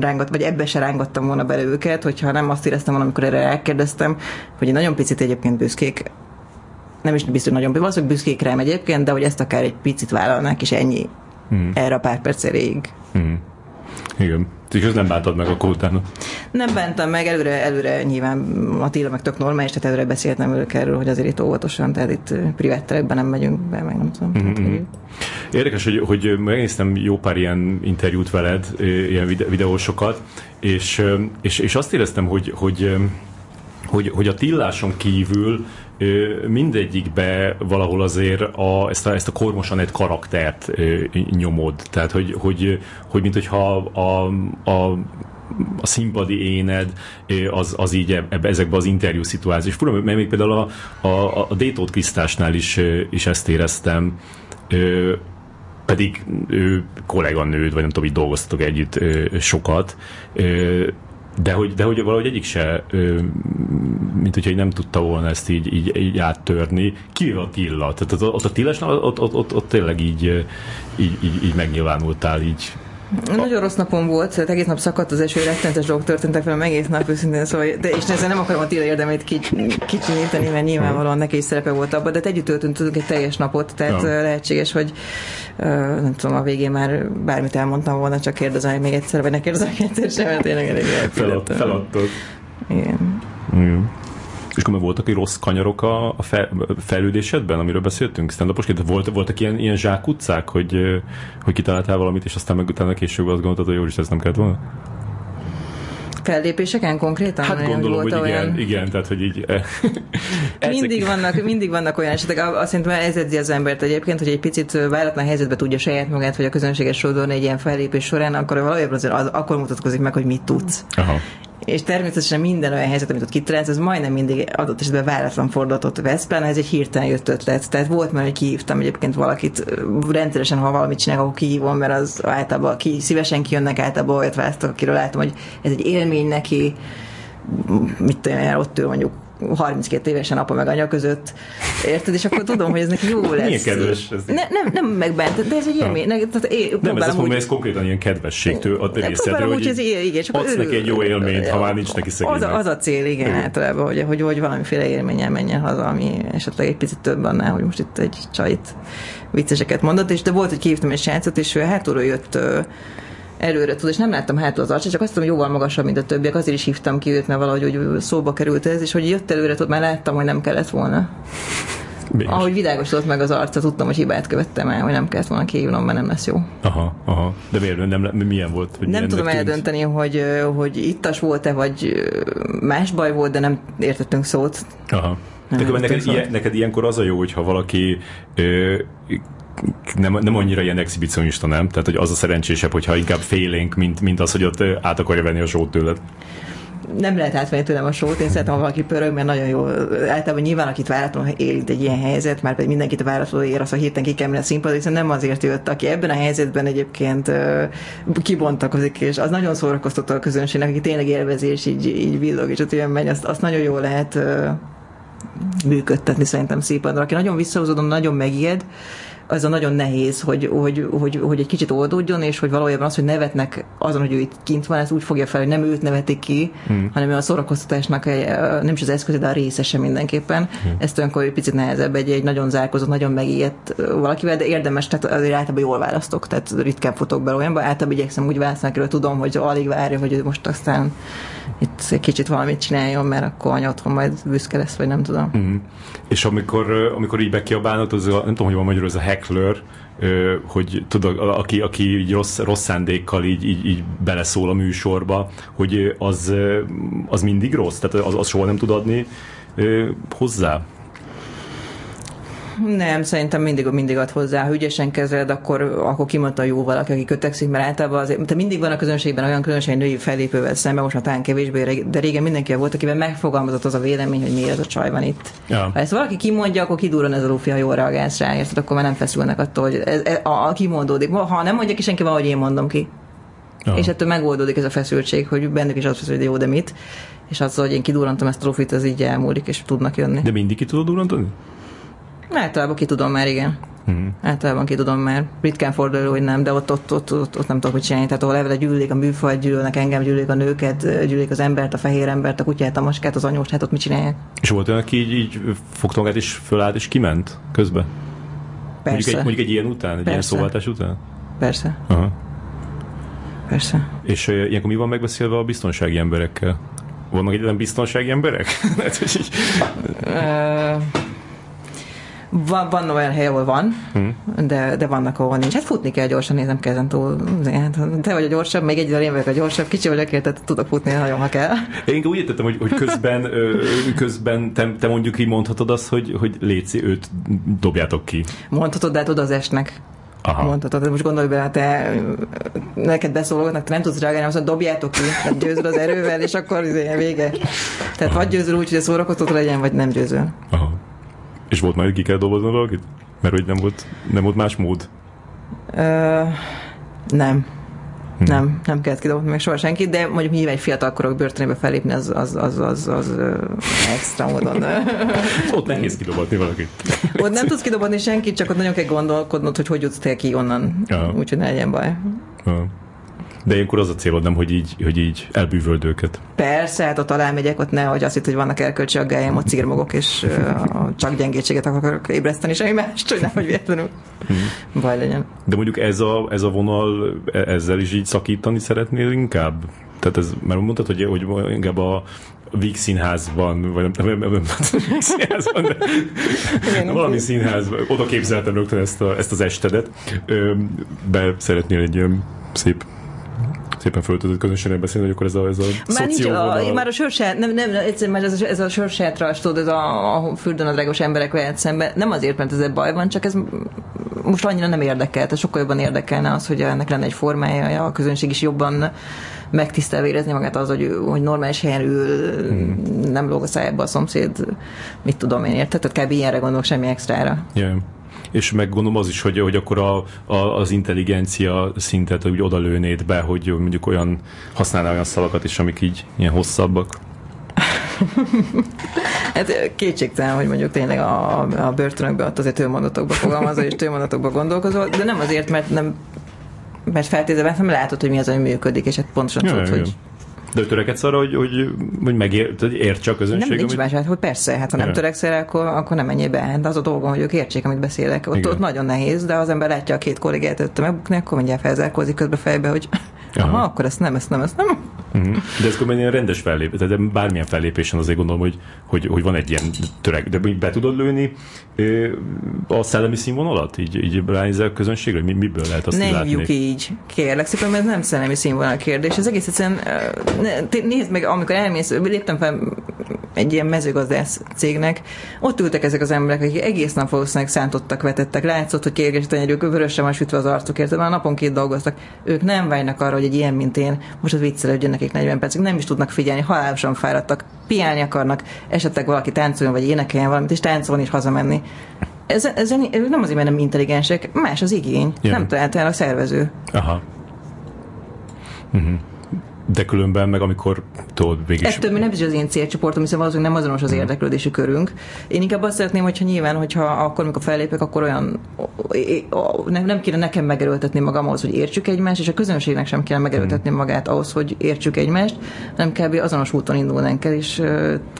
Speaker 2: rángat, vagy ebbe se rángattam volna bele őket, hogyha nem azt éreztem volna, amikor erre elkérdeztem, hogy egy nagyon picit egyébként büszkék, nem is biztos nagyon valószínűleg büszkék rám egyébként, de hogy ezt akár egy picit vállalnák, és ennyi hmm. erre a pár perc elég. Hmm.
Speaker 1: Igen. És nem bántad meg akkor utána?
Speaker 2: Nem bántam meg, előre, előre nyilván Attila meg tök normális, tehát előre beszéltem ők erről, hogy azért itt óvatosan, tehát itt privát terekben nem megyünk be, meg nem tudom. Mm-hmm. Tehát, hogy...
Speaker 1: Érdekes, hogy, hogy megnéztem jó pár ilyen interjút veled, ilyen videósokat, és, és, és azt éreztem, hogy, hogy hogy, hogy a tilláson kívül mindegyikbe valahol azért a, ezt, a, ezt a kormosan egy karaktert nyomod. Tehát, hogy, hogy, hogy mint hogyha a, a a színpadi éned az, az így ebbe, ezekbe az interjú szituáció. És fura, mert még például a, a, a Détót Krisztásnál is, is ezt éreztem, pedig ő kolléganőd, vagy nem tudom, így dolgoztatok együtt sokat, de hogy, de hogy valahogy egyik se, mint hogyha nem tudta volna ezt így, így, így áttörni, kivéve a Tilla. Tehát ott, a Tilla, ott, ott, ott, ott tényleg így, így, így, így megnyilvánultál így
Speaker 2: nagyon rossz napom volt, tehát egész nap szakadt az eső, rettenetes dolgok történtek velem egész nap őszintén, szóval, de és ezzel nem akarom a Tila érdemét kicsinyíteni, mert nyilvánvalóan neki is szerepe volt abban, de együtt töltöttünk egy teljes napot, tehát ja. lehetséges, hogy nem tudom, a végén már bármit elmondtam volna, csak kérdezem még egyszer, vagy ne kérdezem egyszer sem, mert tényleg elég
Speaker 1: Feladtad. Igen. Igen. És akkor voltak egy rossz kanyarok a, a fejlődésedben, amiről beszéltünk? stand volt, voltak ilyen, ilyen zsákutcák, hogy, hogy kitaláltál valamit, és aztán meg utána később azt gondoltad, hogy jó, is ezt nem kellett volna?
Speaker 2: Fellépéseken konkrétan?
Speaker 1: Hát gondolom, hogy igen, olyan... igen, tehát hogy így...
Speaker 2: mindig, vannak, mindig vannak olyan esetek, azt szerintem ez edzi az embert egyébként, hogy egy picit váratlan helyzetbe tudja saját magát, vagy a közönséges sodorni egy ilyen fellépés során, akkor valójában azért az, akkor mutatkozik meg, hogy mit tudsz. Aha és természetesen minden olyan helyzet, amit ott kitalálsz, az majdnem mindig adott esetben váratlan fordulatot vesz, pláne ez egy hirtelen jött ötlet. Tehát volt már, hogy kihívtam egyébként valakit rendszeresen, ha valamit csinálok, akkor kihívom, mert az általában ki, szívesen kijönnek, általában olyat választok, akiről látom, hogy ez egy élmény neki, mit tudom, ott ő mondjuk 32 évesen apa meg anya között, érted? És akkor tudom, hogy ez neki jó lesz.
Speaker 1: Milyen kedves. Ez
Speaker 2: ne, nem, nem megbánt, de ez egy élmény. Ne, tehát
Speaker 1: én nem, ez azt mondom, ez konkrétan ilyen kedvességtől a részedről, hogy ez, igen, csak adsz neki egy jó élményt, ha már nincs neki
Speaker 2: szegény. Az, az a cél, igen, igen. általában, hogy, hogy, hogy valamiféle élménnyel menjen haza, ami esetleg egy picit több annál, hogy most itt egy csajt vicceseket mondott, és de volt, hogy kívtam egy srácot, és ő hátulról jött előre tud, és nem láttam hátul az arcát, csak azt tudom, hogy jóval magasabb, mint a többiek, azért is hívtam ki őt, mert valahogy hogy szóba került ez, és hogy jött előre, tud, már láttam, hogy nem kellett volna. Bélyes. Ahogy világosodott meg az arca, tudtam, hogy hibát követtem el, hogy nem kellett volna kihívnom, mert nem lesz jó.
Speaker 1: Aha, aha. De miért nem, milyen volt?
Speaker 2: Hogy nem tudom eldönteni, hogy, hogy ittas volt-e, vagy más baj volt, de nem értettünk szót.
Speaker 1: Aha. Nem de neked, ilyen, neked ilyenkor az a jó, hogyha valaki ö, nem, nem annyira ilyen exhibicionista, nem? Tehát, hogy az a szerencsésebb, hogyha inkább félénk, mint, mint az, hogy ott át akarja venni a sót tőled
Speaker 2: nem lehet átvenni tőlem a sót, én szeretem, ha valaki pörög, mert nagyon jó. Általában nyilván, akit váratlanul él egy ilyen helyzet, már pedig mindenkit váratlanul ér, az, hogy héten ki kell a színpadra, hiszen nem azért jött, aki ebben a helyzetben egyébként kibontakozik, és az nagyon szórakoztató a közönségnek, aki tényleg élvezi, és így, így villog, és ott ilyen megy, azt, azt nagyon jól lehet működtetni szerintem színpadra. Aki nagyon visszahúzódom, nagyon megijed, az a nagyon nehéz, hogy, hogy, hogy, hogy egy kicsit oldódjon, és hogy valójában az, hogy nevetnek azon, hogy ő itt kint van, ez úgy fogja fel, hogy nem őt nevetik ki, hmm. hanem a szórakoztatásnak egy, nem is az eszköze, de a részese mindenképpen. Hmm. Ezt olyankor egy picit nehezebb egy, egy nagyon zárkozott, nagyon megijedt valakivel, de érdemes, tehát azért általában jól választok, tehát ritkán futok be olyanba, általában igyekszem úgy választani, hogy tudom, hogy alig várja, hogy most aztán itt kicsit valamit csináljon, mert akkor anya otthon majd büszke lesz, vagy nem tudom. Mm.
Speaker 1: És amikor, amikor így bekiabálnod, az a, nem tudom, hogy van magyarul, az a heckler, hogy tudod, aki, aki így rossz, rossz szándékkal így, így, így beleszól a műsorba, hogy az, az mindig rossz, tehát az, az soha nem tud adni hozzá.
Speaker 2: Nem, szerintem mindig, mindig ad hozzá. Ha ügyesen kezeled, akkor, akkor kimondta jó valaki, aki kötekszik, mert általában azért, te mindig van a közönségben olyan közönség női fellépővel szemben, most már talán kevésbé, de régen mindenki volt, akiben megfogalmazott az a vélemény, hogy miért ez a csaj van itt. Ja. Ha ezt valaki kimondja, akkor kidúran ez a Lufi, ha jól reagálsz rá, érted? Akkor már nem feszülnek attól, hogy ez, ez, a, a, kimondódik. Ha nem mondja ki senki, valahogy én mondom ki. Ja. És ettől megoldódik ez a feszültség, hogy bennük is azt feszül, hogy jó, de mit. És az, hogy én kidúrantam ezt a trofit, ez így elmúlik, és tudnak jönni.
Speaker 1: De mindig ki tudod durrantani?
Speaker 2: Általában ki tudom már, igen. Uh-huh. Általában ki tudom már. Ritkán fordul, hogy nem, de ott, ott, ott, ott, ott nem tudok, hogy csinálni. Tehát ahol eleve gyűlölik a műfajt, gyűlölnek engem, gyűlölik a nőket, gyűlölik az embert, a fehér embert, a kutyát, a maskát, az anyóst, hát ott mit csinálják?
Speaker 1: És volt olyan, aki így, így fogta magát és fölállt és kiment közben? Persze. Mondjuk egy, mondjuk egy ilyen után, egy Persze. ilyen szóváltás után?
Speaker 2: Persze. Aha. Persze.
Speaker 1: És uh, ilyenkor mi van megbeszélve a biztonsági emberekkel? Vannak egy biztonsági emberek? Lehet, hogy így...
Speaker 2: Van, van olyan hely, ahol van, hmm. de, de vannak, ahol nincs. Hát futni kell gyorsan, nézem kezen túl. Hát, te vagy a gyorsabb, még egy én vagyok a gyorsabb, kicsi vagyok, tehát tudok futni nagyon, ha kell.
Speaker 1: Én úgy értettem, hogy, hogy közben, közben te, te mondjuk így mondhatod azt, hogy, hogy léci, őt dobjátok ki.
Speaker 2: Mondhatod, de hát oda az esnek. Aha. mondhatod. Most gondolj bele, te neked beszólogatnak, te nem tudsz reagálni, azt mondod, dobjátok ki, tehát győzöl az erővel, és akkor izé, vége. Tehát vagy győzöl úgy, hogy a szórakoztató legyen, vagy nem győzöl. Aha.
Speaker 1: És volt majd ki kell dolgozni valakit? Mert hogy nem volt, nem volt más mód?
Speaker 2: Ö, nem. Hmm. Nem, nem kellett kidobni meg soha senkit, de mondjuk nyilván egy fiatalkorok börtönébe felépni, az, az, az, az, az extra módon.
Speaker 1: ott nehéz kidobatni valakit.
Speaker 2: ott nem tudsz kidobni senkit, csak ott nagyon kell gondolkodnod, hogy hogy jutsz ki onnan, ja. úgyhogy ne legyen baj. Ja.
Speaker 1: De ilyenkor az a célod nem, hogy így, hogy így elbűvöld őket.
Speaker 2: Persze, hát ott megyek, ott nehogy azt hitt, hogy vannak erkölcsi aggályom, ott círmogok, és uh, csak gyengétséget akarok ébreszteni, semmi más, hogy nehogy véletlenül hmm. baj legyen.
Speaker 1: De mondjuk ez a, ez a vonal, e, ezzel is így szakítani szeretnél inkább? Tehát ez, mert mondtad, hogy, hogy inkább a, Víg színházban, vagy nem, nem, nem, nem színházban, de Igen, valami színházban, oda képzeltem rögtön ezt, a, ezt az estedet, be szeretnél egy szép szépen föl tudod közönséggel beszélni, hogy akkor ez a, ez a
Speaker 2: már nincs, a, már a sorsát, nem, nem, egyszerűen már ez a, ez a sorsátras, tudod, ez a, a fürdőnadrágos emberek veled szemben, nem azért, mert ez egy baj van, csak ez most annyira nem érdekel, tehát sokkal jobban érdekelne az, hogy ennek lenne egy formája, a közönség is jobban megtisztelve érezni magát az, hogy, hogy normális helyen ül, hmm. nem lóg a szájába a szomszéd, mit tudom én, érted? Tehát kb. ilyenre gondolok, semmi extrára.
Speaker 1: Yeah és meg gondolom az is, hogy, hogy akkor a, a, az intelligencia szintet úgy odalőnéd be, hogy mondjuk olyan használná olyan szavakat is, amik így ilyen hosszabbak.
Speaker 2: hát kétségtelen, hogy mondjuk tényleg a, a börtönökben ott azért tőmondatokba fogalmazol és tőmondatokba gondolkozol, de nem azért, mert nem mert feltételezem, nem látod, hogy mi az, ami működik, és hát pontosan tudod, hogy
Speaker 1: de törekedsz arra, hogy, hogy, hogy megért, értse a közönség? Nem,
Speaker 2: nincs amit... más, hát, hogy persze, hát ha nem töreksz erre, akkor, akkor nem menjél be. Hát az a dolgom, hogy ők értsék, amit beszélek. Ott, ott nagyon nehéz, de az ember látja a két kollégát előtte megbukni, akkor mindjárt felzárkózik közbe fejbe, hogy Aha, Aha akkor ezt nem, ezt nem, ezt nem.
Speaker 1: Uh-huh. De ez egy ilyen rendes fellépés, tehát bármilyen fellépésen azért gondolom, hogy, hogy, hogy van egy ilyen töreg, de be tudod lőni a szellemi színvonalat? Így, így ránézel a közönségre, mi, miből lehet azt
Speaker 2: ne
Speaker 1: látni?
Speaker 2: hívjuk így, kérlek szépen, mert ez nem szellemi színvonal kérdés. Ez egész egyszerűen, nézd meg, amikor elmész, léptem fel egy ilyen mezőgazdász cégnek, ott ültek ezek az emberek, akik egész nap valószínűleg szántottak, vetettek, látszott, hogy kérgesíteni, ők vörösre van sütve az arcuk, érted? Már napon két dolgoztak. Ők nem vágynak arra, hogy egy ilyen, mint én, most az viccelődjön nekik 40 percig, nem is tudnak figyelni, halálosan fáradtak, piálni akarnak, esetleg valaki táncoljon, vagy énekeljen valamit, és táncolni is hazamenni. Ez, ez, nem azért, mert nem intelligensek, más az igény. Yeah. Nem találta el a szervező.
Speaker 1: Aha. Uh-huh. De különben meg amikor tudod végig
Speaker 2: Ez több, nem is az én célcsoportom, hiszen valószínűleg nem azonos az mhm. érdeklődési körünk. Én inkább azt szeretném, hogyha nyilván, hogyha akkor, amikor fellépek, akkor olyan nem, nem kéne nekem megerőltetni magam ahhoz, hogy értsük egymást, és a közönségnek sem kéne megerőltetni mhm. magát ahhoz, hogy értsük egymást, hanem kb. azonos úton indulnánk el, és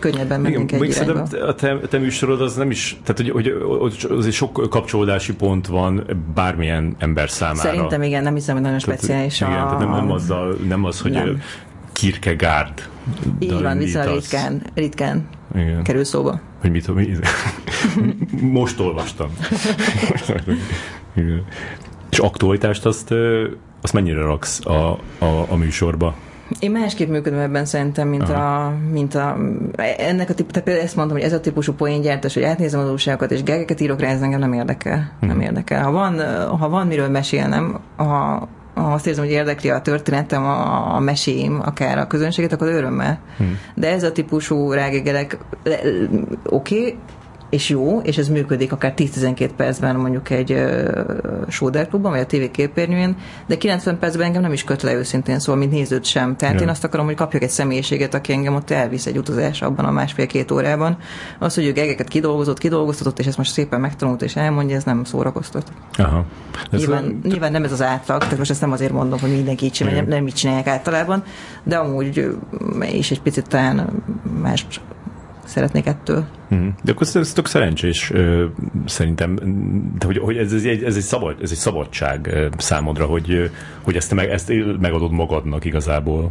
Speaker 2: könnyebben mennénk egy irányba.
Speaker 1: A te, te műsorod az nem is, tehát hogy, hogy, azért sok kapcsolódási pont van bármilyen ember számára.
Speaker 2: Szerintem igen, nem hiszem, hogy nagyon speciális.
Speaker 1: Tehát, a... Igen, tehát nem, nem, azzal, nem az, hogy nem Kierkegaard.
Speaker 2: Így van, viszont ritkán, ritkán Igen. kerül szóba.
Speaker 1: Hogy mit, mi, most olvastam. Igen. És aktualitást azt, azt mennyire raksz a, a, a műsorba?
Speaker 2: Én másképp működöm ebben szerintem, mint a, mint a, ennek a típus, tehát ezt mondtam, hogy ez a típusú poéngyártás, hogy átnézem az újságokat, és gegeket írok rá, ez engem nem érdekel. Hmm. Nem érdekel. Ha van, ha van miről mesélnem, ha, azt érzem, hogy érdekli a történetem, a, a mesém, akár a közönséget, akkor örömmel. Hmm. De ez a típusú rágegelek, oké, okay, és jó, és ez működik akár 10-12 percben mondjuk egy uh, klubban, vagy a TV képernyőn, de 90 percben engem nem is köt le őszintén, szóval mint nézőt sem. Tehát ja. én azt akarom, hogy kapjak egy személyiséget, aki engem ott elvisz egy utazás abban a másfél-két órában. Az, hogy ő gegeket kidolgozott, kidolgoztatott, és ezt most szépen megtanult és elmondja, ez nem szórakoztat.
Speaker 1: Aha.
Speaker 2: Ez nyilván, a... nyilván, nem ez az átlag, tehát most ezt nem azért mondom, hogy mindenki így csinálja, nem, nem így csinálják általában, de amúgy is egy picit talán más szeretnék ettől.
Speaker 1: Mm. De akkor ez tök szerencsés szerintem, de hogy, hogy ez, ez, egy, ez, egy szabad, ez egy szabadság számodra, hogy, hogy ezt, meg, ezt megadod magadnak igazából.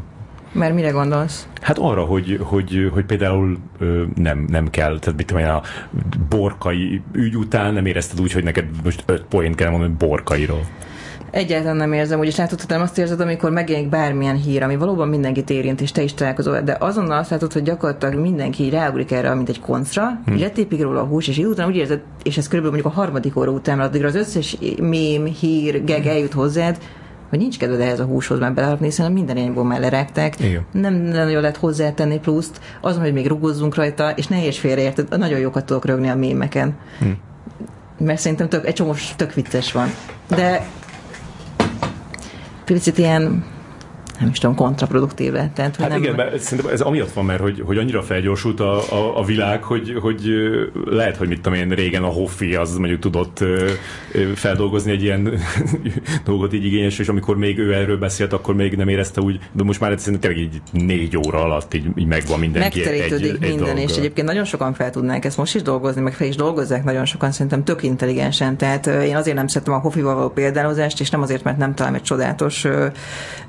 Speaker 2: Mert mire gondolsz?
Speaker 1: Hát arra, hogy, hogy, hogy például nem, nem kell, tehát mit tudom a borkai ügy után nem érezted úgy, hogy neked most öt poént kell mondani borkairól.
Speaker 2: Egyáltalán nem érzem, úgyis látod, nem azt érzed, amikor megjelenik bármilyen hír, ami valóban mindenkit érint, és te is találkozol, de azonnal azt látod, hogy gyakorlatilag mindenki ráugrik erre, mint egy koncra, hmm. letépik róla a hús, és után úgy érzed, és ez körülbelül mondjuk a harmadik óra után, addigra az összes mém, hír, geg eljut hozzád, hogy nincs kedved ehhez a húshoz már belerakni, hiszen minden irányból már lerágták. Igen. Nem nagyon lehet hozzátenni pluszt, azon, hogy még rugózzunk rajta, és ne érts félreérted, nagyon jókat tudok rögni a mémeken. Hmm. Mert szerintem tök, egy csomó tök vicces van. De picit ilyen nem is tudom, kontraproduktív lett.
Speaker 1: Tehát, hogy hát nem... igen, mert szerintem ez amiatt van, mert hogy, hogy annyira felgyorsult a, a, a világ, hogy, hogy lehet, hogy mit tudom én, régen a Hoffi az mondjuk tudott feldolgozni egy ilyen dolgot így igényes, és amikor még ő erről beszélt, akkor még nem érezte úgy, de most már egyszerűen tényleg így négy óra alatt így, így megvan mindenki.
Speaker 2: Megterítődik egy, minden, egy és egyébként nagyon sokan fel tudnák ezt most is dolgozni, meg fel is dolgozzák nagyon sokan, szerintem tök intelligensen. Tehát én azért nem szeretem a Hoffival való példálozást, és nem azért, mert nem találom egy csodálatos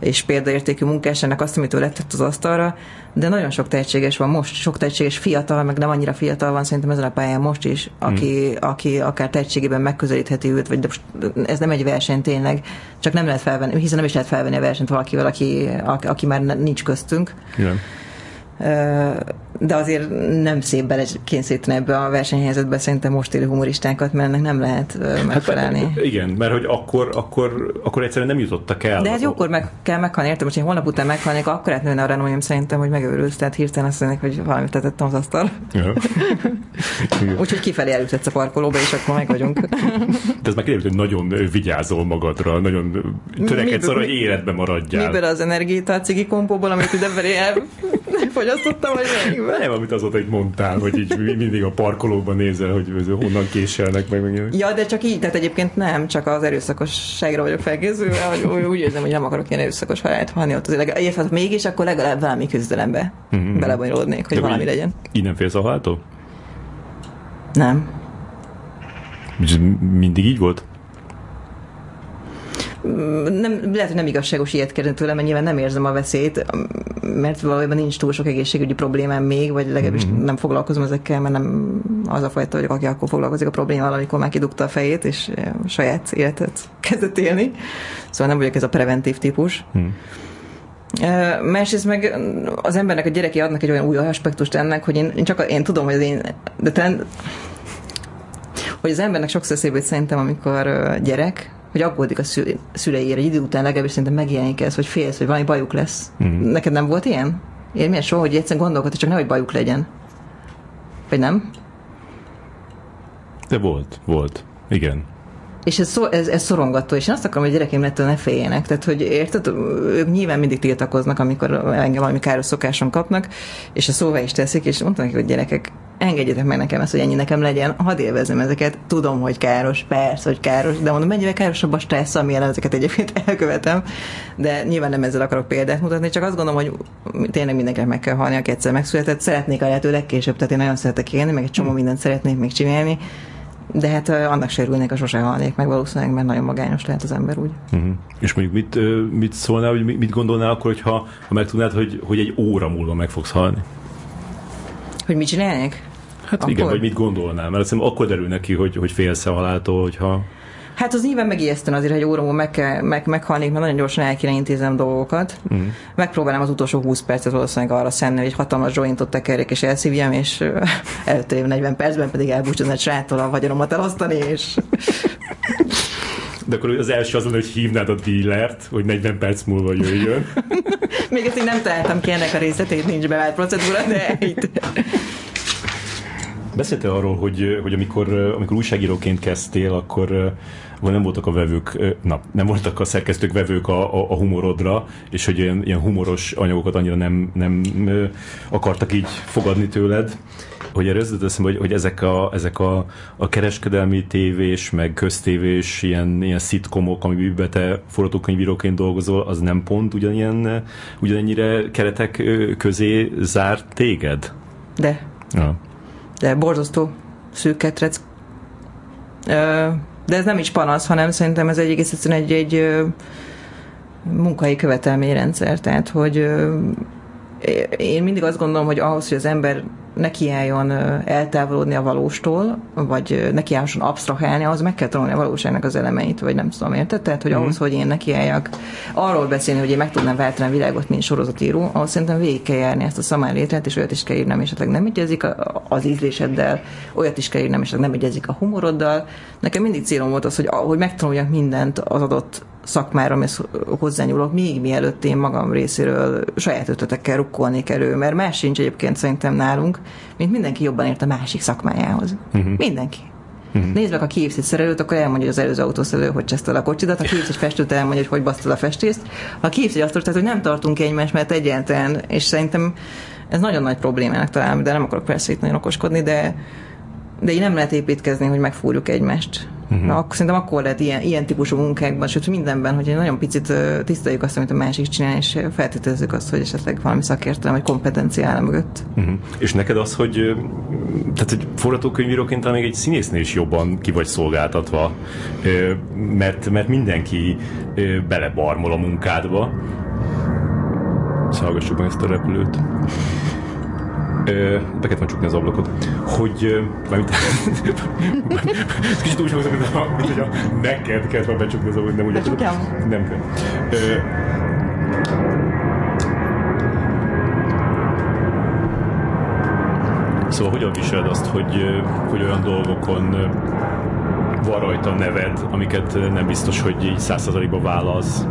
Speaker 2: és példaértékű munkás ennek azt, amit ő letett az asztalra, de nagyon sok tehetséges van most, sok tehetséges fiatal, meg nem annyira fiatal van szerintem ezen a pályán most is, aki, hmm. aki akár tehetségében megközelítheti őt, vagy de ez nem egy verseny tényleg, csak nem lehet felvenni, hiszen nem is lehet felvenni a versenyt valakivel, aki, aki már nincs köztünk.
Speaker 1: Igen
Speaker 2: de azért nem szép belekényszeríteni ebbe a versenyhelyzetbe szerintem most élő humoristákat, mert ennek nem lehet megfelelni. Hát,
Speaker 1: igen, mert hogy akkor, akkor, akkor egyszerűen nem jutottak el.
Speaker 2: De hát jókor meg kell meghalni, értem, hogy én holnap után meghalnék, akkor átnőne a renomém szerintem, hogy megőrülsz, tehát hirtelen azt mondják, hogy valamit tetettem az asztal. Ja. Úgyhogy kifelé elüthetsz a parkolóba, és akkor meg vagyunk.
Speaker 1: De ez meg kiderült, hogy nagyon vigyázol magadra, nagyon törekedsz arra, hogy életben maradjál.
Speaker 2: Miből az energiát a cigi kompóból, amit ide elfogyasztottam, vagy melyikben?
Speaker 1: Nem, amit azóta egy mondtál, hogy így mindig a parkolóban nézel, hogy honnan késelnek meg. meg.
Speaker 2: Ja, de csak így, tehát egyébként nem, csak az erőszakosságra vagyok felkészülve, hogy úgy érzem, hogy nem akarok ilyen erőszakos halált halni ott azért. Érted, mégis, akkor legalább valami küzdelembe mm-hmm. belebonyolódnék, hogy de valami legyen.
Speaker 1: Így nem félsz a haláltól?
Speaker 2: Nem.
Speaker 1: Mindig így volt?
Speaker 2: Nem, lehet, hogy nem igazságos ilyet kérni tőlem, mert nyilván nem érzem a veszélyt, mert valójában nincs túl sok egészségügyi problémám még, vagy legalábbis mm-hmm. nem foglalkozom ezekkel, mert nem az a fajta vagyok, aki akkor foglalkozik a problémával, amikor már kidugta a fejét, és a saját életet kezdett élni. Szóval nem vagyok ez a preventív típus. Mm. Másrészt meg az embernek a gyereki adnak egy olyan új aspektust ennek, hogy én, én csak én tudom, hogy az én, de talán, hogy az embernek sokszor szép, szerintem, amikor gyerek, hogy aggódik a szüleire, egy idő után legalábbis szerintem megjelenik ez, hogy félsz, hogy valami bajuk lesz. Mm. Neked nem volt ilyen? Én miért soha, hogy egyszerűen gondolkodsz, csak nehogy bajuk legyen. Vagy nem?
Speaker 1: De volt, volt. Igen.
Speaker 2: És ez, szor, ez, ez szorongató, és én azt akarom, hogy gyerekeim ettől ne féljenek. Tehát, hogy érted, ők nyilván mindig tiltakoznak, amikor engem valami káros szokáson kapnak, és a szóvá is teszik, és mondtam neki, hogy gyerekek, engedjetek meg nekem ezt, hogy ennyi nekem legyen, hadd élvezem ezeket, tudom, hogy káros, persze, hogy káros, de mondom, mennyivel károsabb a stressz, amilyen ezeket egyébként elkövetem, de nyilván nem ezzel akarok példát mutatni, csak azt gondolom, hogy tényleg mindenkinek meg kell halni, aki egyszer megszületett, szeretnék a lehető legkésőbb, tehát én nagyon szeretek élni, meg egy csomó mindent szeretnék még csinálni, de hát annak se örülnék, ha sose halnék meg valószínűleg, mert nagyon magányos lehet az ember úgy.
Speaker 1: Uh-huh. És mondjuk mit, mit szólnál, hogy mit gondolnál akkor, hogyha, ha megtudnád, hogy, hogy egy óra múlva meg fogsz halni?
Speaker 2: Hogy mit csinálnék?
Speaker 1: Hát akkor? igen, vagy mit gondolnál? Mert azt akkor derül neki, hogy, hogy félsz a haláltól, hogyha...
Speaker 2: Hát az nyilván megijesztene azért, hogy óra meg, kell, meg, meghalnék, mert nagyon gyorsan el kéne intézem dolgokat. Mm. Megpróbálnám az utolsó 20 percet valószínűleg arra szenni, hogy egy hatalmas jointot tekerjek és elszívjam, és előtte év 40 percben pedig elbúcsúzni egy sráttól a vagyonomat elosztani, és...
Speaker 1: De akkor az első az hogy hívnád a dílert, hogy 40 perc múlva jöjjön.
Speaker 2: Még ezt én nem találtam ki ennek a részletét, nincs bevált procedúra, de itt...
Speaker 1: Beszéltél arról, hogy, hogy amikor, amikor újságíróként kezdtél, akkor akkor nem voltak a vevők, na, nem voltak a szerkesztők vevők a, a, a humorodra, és hogy ilyen, ilyen humoros anyagokat annyira nem, nem akartak így fogadni tőled, hogy erre az hogy, hogy ezek, a, ezek a, a kereskedelmi tévés, meg köztévés ilyen, ilyen szitkomok, amiben te forgatókönyvíróként dolgozol, az nem pont ugyanilyen, ugyanennyire keretek közé zárt téged?
Speaker 2: De.
Speaker 1: Ja
Speaker 2: de borzasztó szűk ketrec. De ez nem is panasz, hanem szerintem ez egy egész egyszerűen egy, egy munkai követelményrendszer. Tehát, hogy én mindig azt gondolom, hogy ahhoz, hogy az ember nekiálljon eltávolodni a valóstól, vagy nekiálljon absztrahálni, ahhoz meg kell tanulni a valóságnak az elemeit, vagy nem tudom, érted? Tehát, hogy mm-hmm. ahhoz, hogy én nekiálljak arról beszélni, hogy én meg tudnám váltani a világot, mint sorozatíró, ahhoz szerintem végig kell járni ezt a szamár létret, és olyat is kell írnom, és esetleg nem egyezik az ízléseddel, olyat is kell írnom, és nem egyezik a humoroddal. Nekem mindig célom volt az, hogy, hogy megtanuljak mindent az adott szakmára hozzányúlok, még mielőtt én magam részéről saját ötletekkel rukkolnék elő, mert más sincs egyébként szerintem nálunk, mint mindenki jobban ért a másik szakmájához. Uh-huh. Mindenki. Uh-huh. Nézd meg, ha kihívsz egy szerelőt, akkor elmondja az előző autószerelő, hogy csesztel a kocsidat, ha kihívsz egy festőt, elmondja, hogy hogy basztod a festészt. Ha kihívsz egy asztalt, tehát hogy nem tartunk egymást, mert egyáltalán, és szerintem ez nagyon nagy problémának talán, de nem akarok persze itt nagyon okoskodni, de, de így nem lehet építkezni, hogy megfúrjuk egymást. Uh-huh. Na, akkor, szerintem akkor lehet ilyen, ilyen típusú munkákban, sőt mindenben, hogy egy nagyon picit tiszteljük azt, amit a másik csinál, és feltételezzük azt, hogy esetleg valami szakértelem vagy kompetencia áll mögött.
Speaker 1: Uh-huh. És neked az, hogy tehát egy forgatókönyvíróként még egy színésznél is jobban ki vagy szolgáltatva, mert, mert mindenki belebarmol a munkádba. Szalgassuk meg ezt a repülőt be kellett csukni az ablakot, hogy mármint, kicsit úgy hangzik, mint, mint hogy a neked kellett volna becsukni az ablakot, nem úgy
Speaker 2: Becsukjam?
Speaker 1: Nem kell. Ö, Szóval hogyan viseled azt, hogy, hogy olyan dolgokon van rajta neved, amiket nem biztos, hogy így százszerzalékban válasz?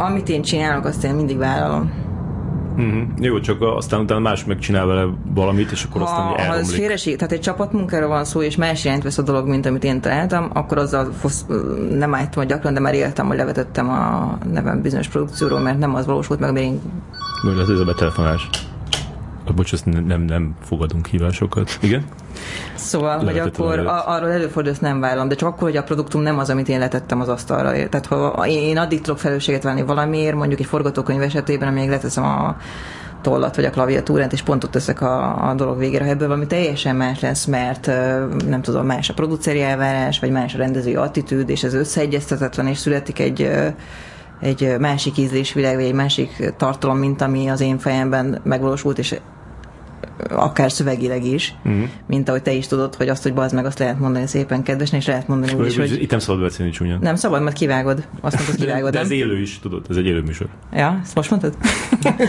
Speaker 2: Amit én csinálok, azt én mindig vállalom.
Speaker 1: Uh-huh. Jó, csak aztán utána más megcsinál vele valamit, és akkor ha, aztán elromlik. Ha az
Speaker 2: félreség, tehát egy csapatmunkára van szó, és más irányt vesz a dolog, mint amit én találtam, akkor azzal fosz, nem álltam gyakran, de már éltem, hogy levetettem a nevem bizonyos produkcióról, mert nem az valósult meg, mert én...
Speaker 1: Jó, ez a betelefonás. Bocs, ezt nem, nem fogadunk hívásokat. Igen?
Speaker 2: Szóval, hogy akkor a, arról előfordul, ezt nem vállalom, de csak akkor, hogy a produktum nem az, amit én letettem az asztalra. Tehát ha én addig tudok felelősséget válni valamiért, mondjuk egy forgatókönyv esetében, amíg leteszem a tollat vagy a klaviatúrát, és pontot teszek a, a dolog végére, ha ebből valami teljesen más lesz, mert nem tudom, más a produceri elvárás, vagy más a rendezői attitűd, és ez összeegyeztetetlen, és születik egy egy másik ízlésvilág, vagy egy másik tartalom, mint ami az én fejemben megvalósult, és akár szövegileg is, uh-huh. mint ahogy te is tudod, hogy azt, hogy bazd meg, azt lehet mondani szépen kedvesen, és lehet mondani úgy is, hogy...
Speaker 1: Itt nem szabad beszélni csúnyán.
Speaker 2: Nem szabad, mert kivágod. Azt mondod, kivágod.
Speaker 1: De, de ez élő is, tudod, ez egy élő műsor.
Speaker 2: Ja, ezt most mondtad?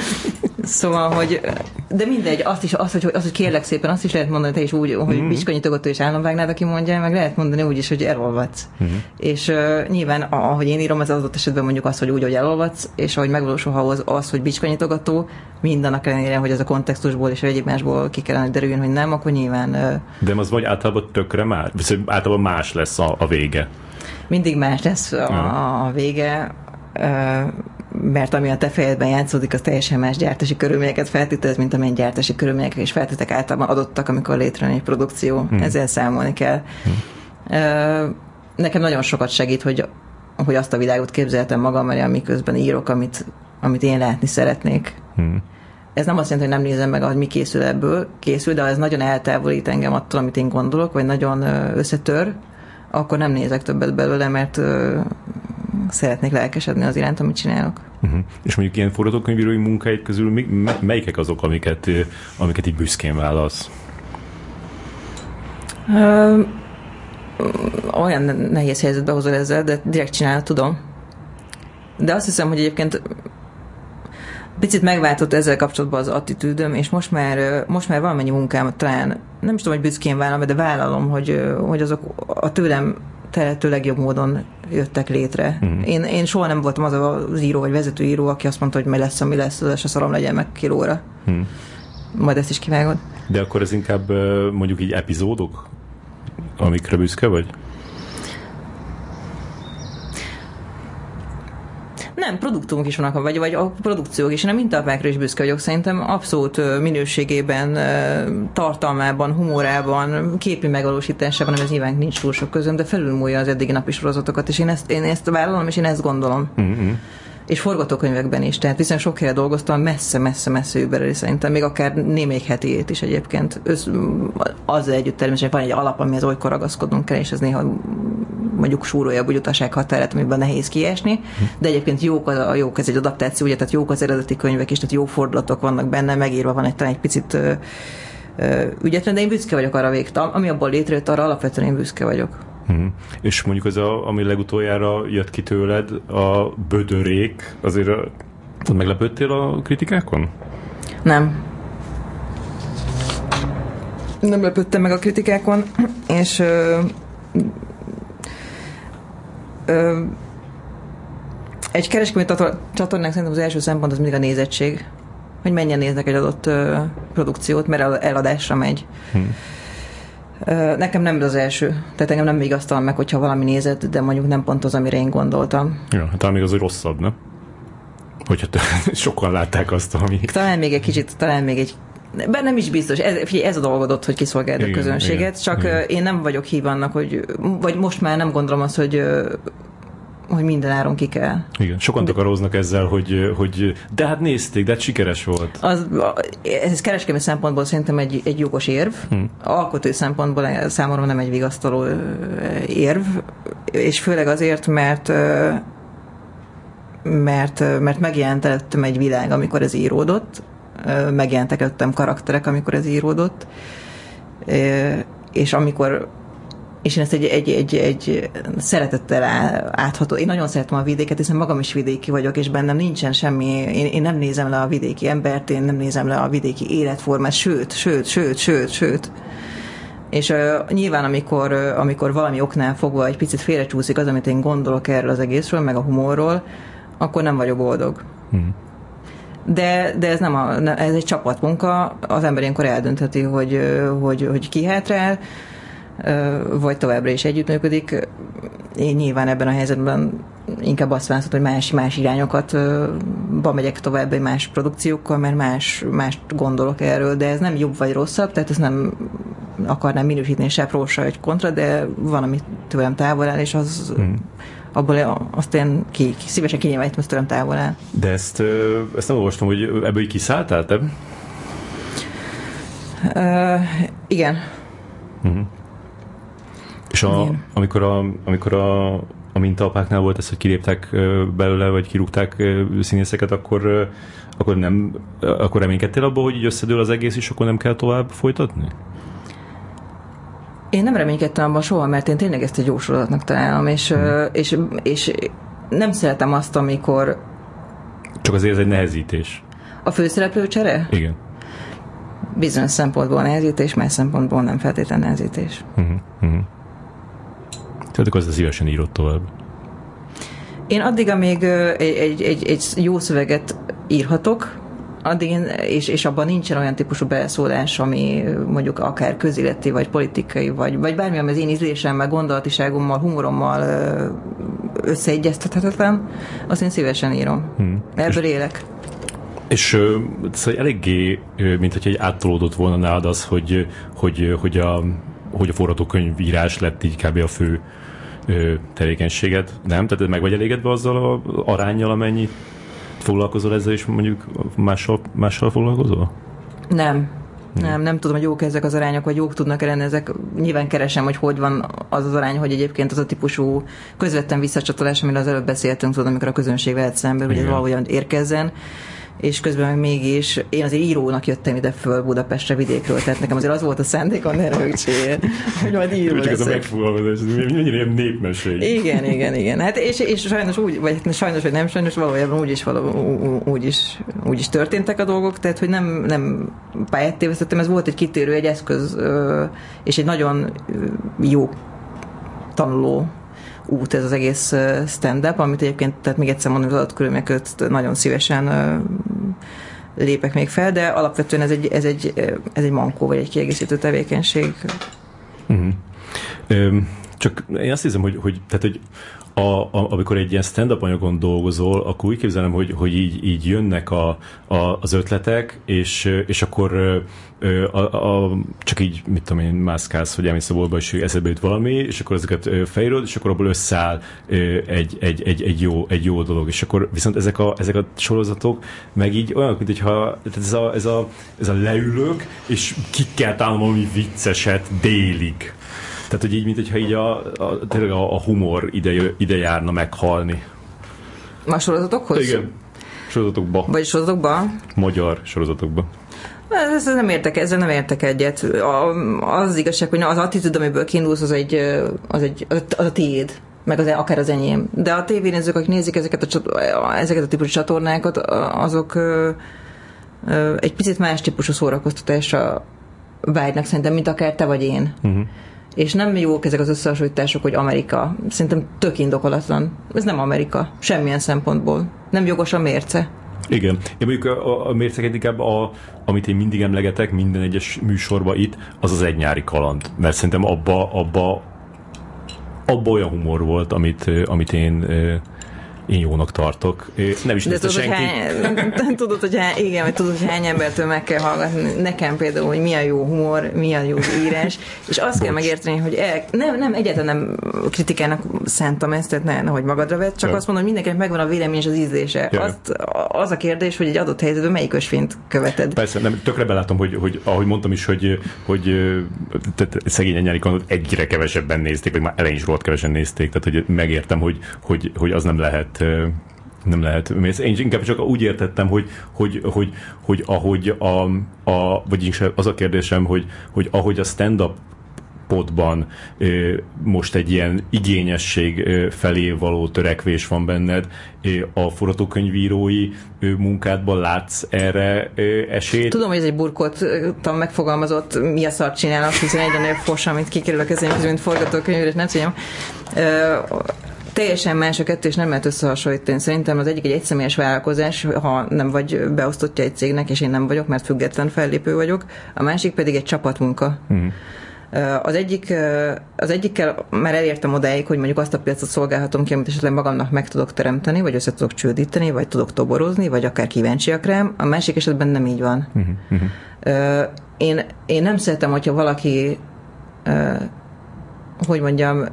Speaker 2: szóval, hogy de mindegy, azt is, azt, hogy, azt, hogy kérlek szépen, azt is lehet mondani te is úgy, hogy uh-huh. biskonyitogató és államvágnád, aki mondja, meg lehet mondani úgy is, hogy elolvadsz. Uh-huh. És uh, nyilván, ahogy én írom, az adott esetben mondjuk az, hogy úgy, hogy elolvadsz, és ahogy megvalósul az, az hogy biskonyitogató, mindannak ellenére, hogy ez a kontextusból és egyéb másból ki kellene derüljön, hogy nem, akkor nyilván...
Speaker 1: De az vagy általában tökre más, vagy általában más lesz a, a vége.
Speaker 2: Mindig más lesz a, a vége. Uh, mert ami a te fejedben játszódik, az teljesen más gyártási körülményeket feltételez, mint amilyen gyártási körülmények és feltétek általában adottak, amikor létrejön egy produkció. Hmm. Ezzel számolni kell. Hmm. Nekem nagyon sokat segít, hogy, hogy azt a világot képzeltem magam elé, amiközben írok, amit, amit én látni szeretnék. Hmm. Ez nem azt jelenti, hogy nem nézem meg, hogy mi készül ebből, készül, de ha ez nagyon eltávolít engem attól, amit én gondolok, vagy nagyon összetör, akkor nem nézek többet belőle, mert szeretnék lelkesedni az iránt, amit csinálok.
Speaker 1: Uh-huh. És mondjuk ilyen forgatókönyvírói munkáid közül mi, melyikek azok, amiket, amiket így büszkén válasz?
Speaker 2: Uh, olyan nehéz helyzetbe hozol ezzel, de direkt csinálni tudom. De azt hiszem, hogy egyébként picit megváltott ezzel kapcsolatban az attitűdöm, és most már, most már valamennyi munkám talán, nem is tudom, hogy büszkén vállalom, de vállalom, hogy, hogy azok a tőlem tehető legjobb módon jöttek létre. Mm. Én, én soha nem voltam az az író vagy vezetőíró, aki azt mondta, hogy mi lesz, ami lesz, az a szarom legyen meg kilóra. Mm. Majd ezt is kivágod.
Speaker 1: De akkor ez inkább mondjuk így epizódok, amikre büszke vagy?
Speaker 2: Nem, produktumok is vannak, vagy, vagy a produkciók is. Én a mintapákra is büszke vagyok. Szerintem abszolút minőségében, tartalmában, humorában, képi megvalósításában, ez nyilván nincs túl sok közöm, de felülmúlja az eddigi napi sorozatokat, és én ezt, én ezt vállalom, és én ezt gondolom. Mm-hmm és forgatókönyvekben is, tehát viszont sok helyre dolgoztam, messze-messze-messze übereli szerintem, még akár némelyik hetiét is egyébként. Össz, azzal együtt természetesen van egy alap, amihez olykor ragaszkodnunk kell, és ez néha mondjuk súrolja a utaság határát, amiben nehéz kiesni, de egyébként jók, a, jók ez egy adaptáció, ugye, tehát jók az eredeti könyvek is, tehát jó fordulatok vannak benne, megírva van egy talán egy picit ö, ö, ügyetlen, de én büszke vagyok arra végtam, ami abból létrejött, arra alapvetően én büszke vagyok.
Speaker 1: Uh-huh. És mondjuk az, a, ami legutoljára jött ki tőled, a bödörék, azért a, meglepődtél a kritikákon?
Speaker 2: Nem. Nem lepődtem meg a kritikákon, és ö, ö, egy kereskedelmi csatornák szerintem az első szempont az mindig a nézettség. hogy mennyien néznek egy adott uh, produkciót, mert eladásra megy. Hmm. Uh, nekem nem az első. Tehát engem nem vigasztal meg, hogyha valami nézett, de mondjuk nem pont az, amire én gondoltam.
Speaker 1: Ja, hát talán még az, hogy rosszabb, ne? Hogyha sokan látták azt, ami...
Speaker 2: Talán még egy kicsit, talán még egy nem is biztos. Ez, figyelj, ez a dolgodott, hogy kiszolgáld a közönséget, igen, csak igen. én nem vagyok hív annak, hogy, vagy most már nem gondolom azt, hogy hogy minden áron ki kell.
Speaker 1: Igen, sokan takaróznak ezzel, hogy, hogy de hát nézték, de hát sikeres volt.
Speaker 2: Az, ez kereskedelmi szempontból szerintem egy, egy jogos érv, hmm. alkotó szempontból számomra nem egy vigasztaló érv, és főleg azért, mert mert, mert megjelent előttem egy világ, amikor ez íródott, megjelentek előttem karakterek, amikor ez íródott, és amikor és én ezt egy, egy, egy, egy szeretettel átható. Én nagyon szeretem a vidéket, hiszen magam is vidéki vagyok, és bennem nincsen semmi, én, én nem nézem le a vidéki embert, én nem nézem le a vidéki életformát, sőt, sőt, sőt, sőt, sőt. És uh, nyilván, amikor, uh, amikor valami oknál fogva egy picit félrecsúszik az, amit én gondolok erről az egészről, meg a humorról, akkor nem vagyok boldog. Hmm. De, de ez nem a, ez egy csapatmunka, az ember ilyenkor eldöntheti, hogy, hogy, hogy ki hátrál, vagy továbbra is együttműködik. Én nyilván ebben a helyzetben inkább azt választom, hogy más, más irányokat ba megyek tovább egy más produkciókkal, mert más, más gondolok erről, de ez nem jobb vagy rosszabb, tehát ez nem akarnám minősíteni se pró, egy kontra, de van, amit tőlem távol áll, és az hmm abból azt én ki, ki szívesen kinyilvánítom, tőlem távol áll.
Speaker 1: De ezt, ezt nem olvastam, hogy ebből kiszálltál te?
Speaker 2: Uh, igen. Uh-huh.
Speaker 1: És a, amikor a, amikor a, a mintaapáknál volt ez, hogy kiléptek belőle, vagy kirúgták színészeket, akkor, akkor nem, akkor reménykedtél abban, hogy így összedől az egész, és akkor nem kell tovább folytatni?
Speaker 2: Én nem reménykedtem abban soha, mert én tényleg ezt egy jó sorozatnak találom, és, hmm. és, és nem szeretem azt, amikor...
Speaker 1: Csak azért ez egy nehezítés.
Speaker 2: A főszereplő csere?
Speaker 1: Igen.
Speaker 2: Bizonyos szempontból nehezítés, más szempontból nem feltétlenül nehezítés. Uh-huh, uh-huh.
Speaker 1: Tehát akkor ezt szívesen írott tovább.
Speaker 2: Én addig, amíg egy, egy, egy, egy jó szöveget írhatok, addig én, és, és abban nincsen olyan típusú beleszólás, ami mondjuk akár közéleti, vagy politikai, vagy, vagy bármi, ami az én ízlésemmel, gondolatiságommal, humorommal összeegyeztethetetlen, azt én szívesen írom. Hmm. Ebből élek.
Speaker 1: És szóval eléggé, mint hogy egy áttolódott volna nálad az, hogy, hogy, hogy a, hogy a forgatókönyvírás lett így kb. a fő tevékenységet, nem? Tehát meg vagy elégedve azzal a arányjal, amennyi foglalkozol ezzel, és mondjuk mással, mással foglalkozol?
Speaker 2: Nem. Nem, nem tudom, hogy jók ezek az arányok, vagy jók tudnak lenni ezek. Nyilván keresem, hogy hogy van az az arány, hogy egyébként az a típusú közvetlen visszacsatolás, amiről az előbb beszéltünk, tudom, amikor a közönség vehet szembe, hogy ez valahogyan érkezzen és közben meg mégis én azért írónak jöttem ide föl Budapestre vidékről, tehát nekem azért az volt a szándékom, ne rögtsél, hogy majd író
Speaker 1: leszek. ez a megfogalmazás, mennyire ilyen népmeség.
Speaker 2: Igen, igen, igen. Hát és, és sajnos úgy, vagy hát sajnos, vagy nem sajnos, valójában úgy is, való, úgy is, úgy is történtek a dolgok, tehát hogy nem, nem pályát tévesztettem, ez volt egy kitérő, egy eszköz, és egy nagyon jó tanuló út ez az egész stand-up, amit egyébként, tehát még egyszer mondom, az adatkörülmények között nagyon szívesen lépek még fel, de alapvetően ez egy, ez egy, ez egy mankó, vagy egy kiegészítő tevékenység.
Speaker 1: Uh-huh. Csak én azt hiszem, hogy, hogy, tehát, hogy a, a, amikor egy ilyen stand-up anyagon dolgozol, akkor úgy képzelem, hogy, hogy így, így jönnek a, a, az ötletek, és, és akkor a, a, csak így, mit tudom én, mászkálsz, hogy elmész a boltba, és eszedbe jut valami, és akkor ezeket fejrod, és akkor abból összeáll egy, egy, egy, egy, jó, egy jó dolog. És akkor viszont ezek a, ezek a sorozatok meg így olyan, mint hogyha ez a, ez a, ez a leülök, és ki kell valami vicceset délig tehát, hogy így, mint hogyha így a, a, tényleg a, a humor ide, ide járna meghalni.
Speaker 2: A sorozatokhoz?
Speaker 1: Igen. Sorozatokba.
Speaker 2: Vagy sorozatokba?
Speaker 1: Magyar sorozatokba.
Speaker 2: Ez nem értek, ezzel nem értek egyet. A, az igazság, hogy az attitűd, amiből kiindulsz, az egy, az, egy, az a tiéd meg az, akár az enyém. De a tévénézők, akik nézik ezeket a, ezeket a típusú csatornákat, azok egy picit más típusú szórakoztatásra vágynak szerintem, mint akár te vagy én. Uh-huh és nem jók ezek az összehasonlítások, hogy Amerika. Szerintem tök indokolatlan. Ez nem Amerika. Semmilyen szempontból. Nem jogos a mérce.
Speaker 1: Igen. Én mondjuk a, a mérceket inkább, a, amit én mindig emlegetek minden egyes műsorba itt, az az egy nyári kaland. Mert szerintem abba, abba, abba olyan humor volt, amit, amit én én jónak tartok. Nem is
Speaker 2: tudod,
Speaker 1: senki.
Speaker 2: Hogy hány, tudod, hogy hány, igen, hogy tudod, hogy hány embertől meg kell hallgatni. Nekem például, hogy milyen jó humor, milyen jó írás, és azt Bocs. kell megérteni, hogy el, nem, nem, egyáltalán nem kritikának szántam ezt, tehát ne, hogy magadra vett, csak ja. azt mondom, hogy mindenkinek megvan a vélemény és az ízlése. Ja. Azt, az a kérdés, hogy egy adott helyzetben melyik ösvényt követed.
Speaker 1: Persze, nem, tökre belátom, hogy, hogy ahogy mondtam is, hogy, hogy tehát szegény nyári egyre kevesebben nézték, vagy már elején is volt kevesen nézték, tehát hogy megértem, hogy, hogy, hogy az nem lehet nem lehet. Én inkább csak úgy értettem, hogy, hogy, hogy, hogy ahogy a, a vagyis az a kérdésem, hogy, hogy ahogy a stand-up potban most egy ilyen igényesség felé való törekvés van benned, a forgatókönyvírói munkádban látsz erre esélyt?
Speaker 2: Tudom, hogy ez egy burkoltan megfogalmazott mi a szart csinálnak, hiszen egyre nagyobb fos, amit kikerül a kezém, mint forgatókönyvíró, nem tudom teljesen más a kettő, és nem lehet összehasonlítani. Szerintem az egyik egy egyszemélyes vállalkozás, ha nem vagy beosztottja egy cégnek, és én nem vagyok, mert független fellépő vagyok. A másik pedig egy csapatmunka. Mm. Az, egyik, az egyikkel már elértem odáig, hogy mondjuk azt a piacot szolgálhatom ki, amit esetleg magamnak meg tudok teremteni, vagy össze tudok csődíteni, vagy tudok toborozni, vagy akár kíváncsiak rám. A másik esetben nem így van. Uh-huh. Én, én nem szeretem, hogyha valaki hogy mondjam,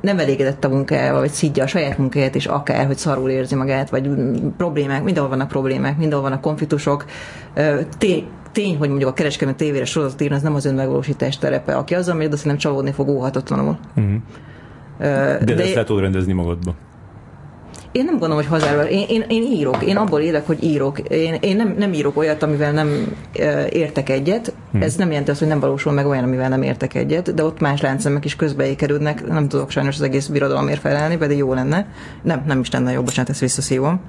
Speaker 2: nem elégedett a munkájával, vagy szidja a saját munkáját, és akár, hogy szarul érzi magát, vagy problémák, mindenhol vannak problémák, mindenhol vannak konfliktusok. Tény, tény, hogy mondjuk a kereskedelmi tévére sorozatot írni, az nem az önmegvalósítás terepe. Aki azzal megy, de szerintem csalódni fog óhatatlanul. Uh-huh.
Speaker 1: De, de ezt le tudod rendezni magadba.
Speaker 2: Én nem gondolom, hogy hazáról. Én, én, én írok. Én abból élek, hogy írok. Én, én nem, nem írok olyat, amivel nem értek egyet. Hmm. Ez nem jelenti azt, hogy nem valósul meg olyan, amivel nem értek egyet, de ott más láncszemek is közbeékerülnek. Nem tudok sajnos az egész birodalomért felelni, pedig jó lenne. Nem, nem is lenne jó, bocsánat, ezt visszaszívom.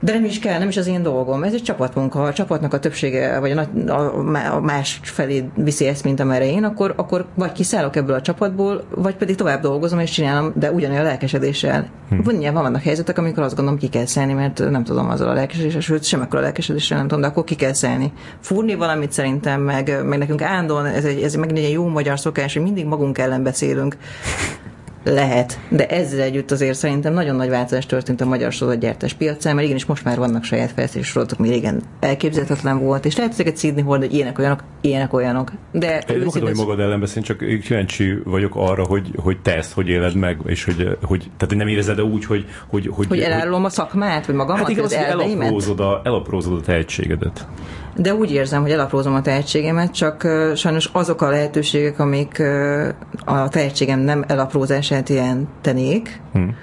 Speaker 2: De nem is kell, nem is az én dolgom. Ez egy csapatmunka. Ha a csapatnak a többsége, vagy a, a, a más felé viszi ezt, mint amerre én, akkor, akkor vagy kiszállok ebből a csapatból, vagy pedig tovább dolgozom és csinálom, de ugyanolyan lelkesedéssel. Hm. Nyilván vannak helyzetek, amikor azt gondolom, ki kell szállni, mert nem tudom azzal a lelkesedéssel, sőt, sem akkor a lelkesedéssel nem tudom, de akkor ki kell szállni. Fúrni valamit szerintem, meg, meg nekünk állandóan, ez egy, ez meg egy jó magyar szokás, hogy mindig magunk ellen beszélünk. Lehet, de ezzel együtt azért szerintem nagyon nagy változás történt a magyar sorozatgyártás piacán, mert igenis most már vannak saját fejlesztési sorozatok, mi régen elképzelhetetlen volt, és lehet ezeket szídni hogy ilyenek olyanok, ilyenek olyanok. De
Speaker 1: Én nem hogy magad ellen beszélni, csak kíváncsi vagyok arra, hogy, hogy te ezt hogy éled meg, és hogy, hogy tehát nem érezed úgy, hogy... Hogy,
Speaker 2: hogy, hogy elárulom a szakmát, vagy magamat, hát
Speaker 1: igen, az, elaprózod a, elaprózod a tehetségedet.
Speaker 2: De úgy érzem, hogy elaprózom a tehetségemet, csak sajnos azok a lehetőségek, amik a tehetségem nem elaprózását jelentenék, hmm.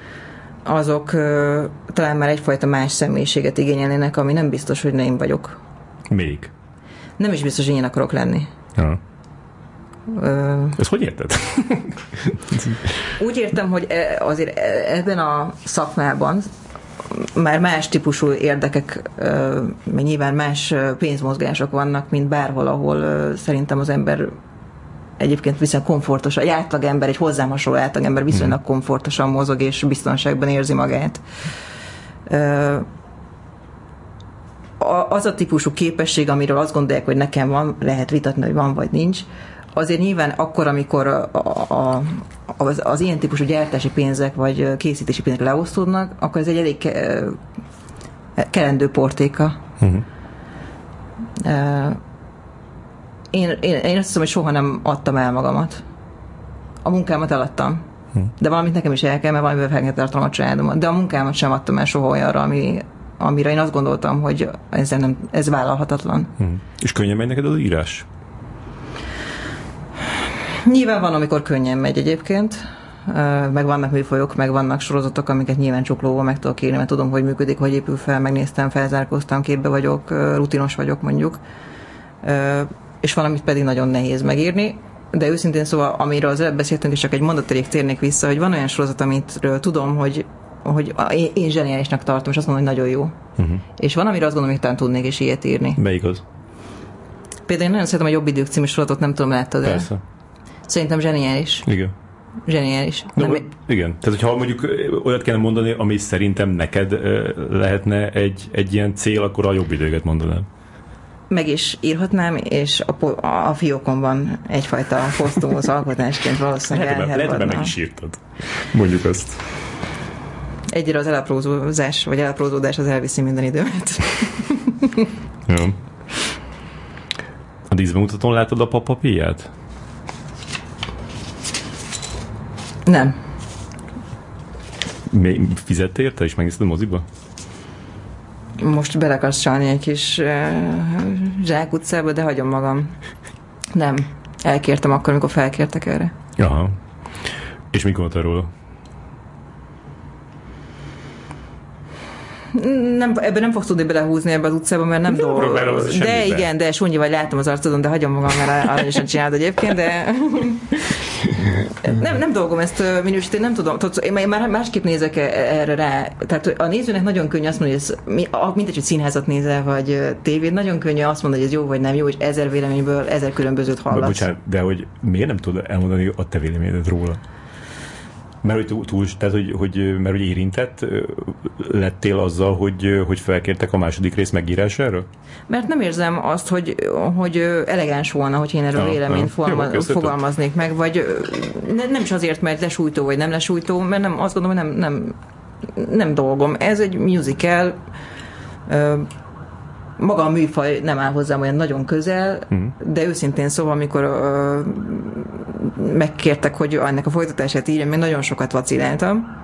Speaker 2: azok talán már egyfajta más személyiséget igényelnének, ami nem biztos, hogy én vagyok.
Speaker 1: Még?
Speaker 2: Nem is biztos, hogy én akarok lenni.
Speaker 1: Ha. Uh, Ezt hogy érted?
Speaker 2: úgy értem, hogy e, azért e, ebben a szakmában már más típusú érdekek, nyilván más pénzmozgások vannak, mint bárhol, ahol szerintem az ember egyébként viszonylag komfortos, egy átlagember, egy hozzám hasonló átlagember viszonylag hmm. komfortosan mozog és biztonságban érzi magát. Az a típusú képesség, amiről azt gondolják, hogy nekem van, lehet vitatni, hogy van vagy nincs, azért nyilván akkor, amikor a, a, az, az ilyen típusú gyártási pénzek vagy készítési pénzek leosztódnak, akkor ez egy elég ke, kelendő portéka. Uh-huh. Én, én, én azt hiszem, hogy soha nem adtam el magamat. A munkámat eladtam. Uh-huh. De valamit nekem is el kell, mert valamivel fel kell tartanom a családomat. De a munkámat sem adtam el soha olyanra, ami, amire én azt gondoltam, hogy ez, nem, ez vállalhatatlan.
Speaker 1: Uh-huh. És könnyen megy neked az írás?
Speaker 2: Nyilván van, amikor könnyen megy egyébként, meg vannak műfajok, meg vannak sorozatok, amiket nyilván csuklóval meg tudok írni, mert tudom, hogy működik, hogy épül fel, megnéztem, felzárkóztam, képbe vagyok, rutinos vagyok mondjuk, és valamit pedig nagyon nehéz megírni, de őszintén szóval, amiről az előbb beszéltünk, és csak egy mondat térnék vissza, hogy van olyan sorozat, amitről tudom, hogy hogy én, én zseniálisnak tartom, és azt mondom, hogy nagyon jó. Uh-huh. És van, amire azt gondolom, hogy talán tudnék is ilyet írni.
Speaker 1: Melyik az?
Speaker 2: Például én nagyon szeretem a Jobb idők című sorozatot, nem tudom, láttad
Speaker 1: Persze.
Speaker 2: Szerintem zseniális.
Speaker 1: Igen.
Speaker 2: zseniális.
Speaker 1: No, nem... Igen, tehát hogyha mondjuk olyat kellene mondani, ami szerintem neked lehetne egy, egy ilyen cél, akkor a jobb időket mondanám
Speaker 2: meg is írhatnám, és a, a, a fiókomban egyfajta posztumusz alkotásként valószínűleg
Speaker 1: lehet, lehet, hogy meg is írtad. Mondjuk azt.
Speaker 2: Egyre az elaprózózás, vagy elaprózódás az elviszi minden időmet.
Speaker 1: Jó. A díszbemutatón látod a papapiát?
Speaker 2: Nem.
Speaker 1: Mi, fizettél érte, és megnézted a moziba?
Speaker 2: most bele akarsz csalni egy kis uh, utcába, de hagyom magam. Nem. Elkértem akkor, amikor felkértek erre.
Speaker 1: Aha. És mi gondoltál róla?
Speaker 2: Nem, ebben nem fogsz tudni belehúzni ebbe az utcába, mert nem dolgok. De igen, de Sunyi vagy látom az arcodon, de hagyom magam, mert aranyosan csinálod egyébként, de nem, nem dolgom ezt minősíteni, nem tudom. Tudsz, én már másképp nézek e- erre rá. Tehát a nézőnek nagyon könnyű azt mondani, hogy ez, mindegy, hogy színházat nézel, vagy tévét, nagyon könnyű azt mondani, hogy ez jó vagy nem jó, és ezer véleményből ezer különbözőt hallasz.
Speaker 1: Bocsánat, de hogy miért nem tudod elmondani a te véleményedet róla? Mert hogy túl, túl tehát hogy, hogy, mert hogy érintett lettél azzal, hogy, hogy felkértek a második rész megírására?
Speaker 2: Mert nem érzem azt, hogy, hogy elegáns volna, hogy én erről ja, véleményt. Forma, Jó, fogalmaznék meg, vagy ne, nem is azért, mert lesújtó vagy nem lesújtó, mert nem, azt gondolom, hogy nem, nem, nem dolgom. Ez egy musical, maga a műfaj nem áll hozzám olyan nagyon közel, uh-huh. de őszintén szóval, amikor uh, megkértek, hogy ennek a folytatását írjam, még nagyon sokat vaciláltam,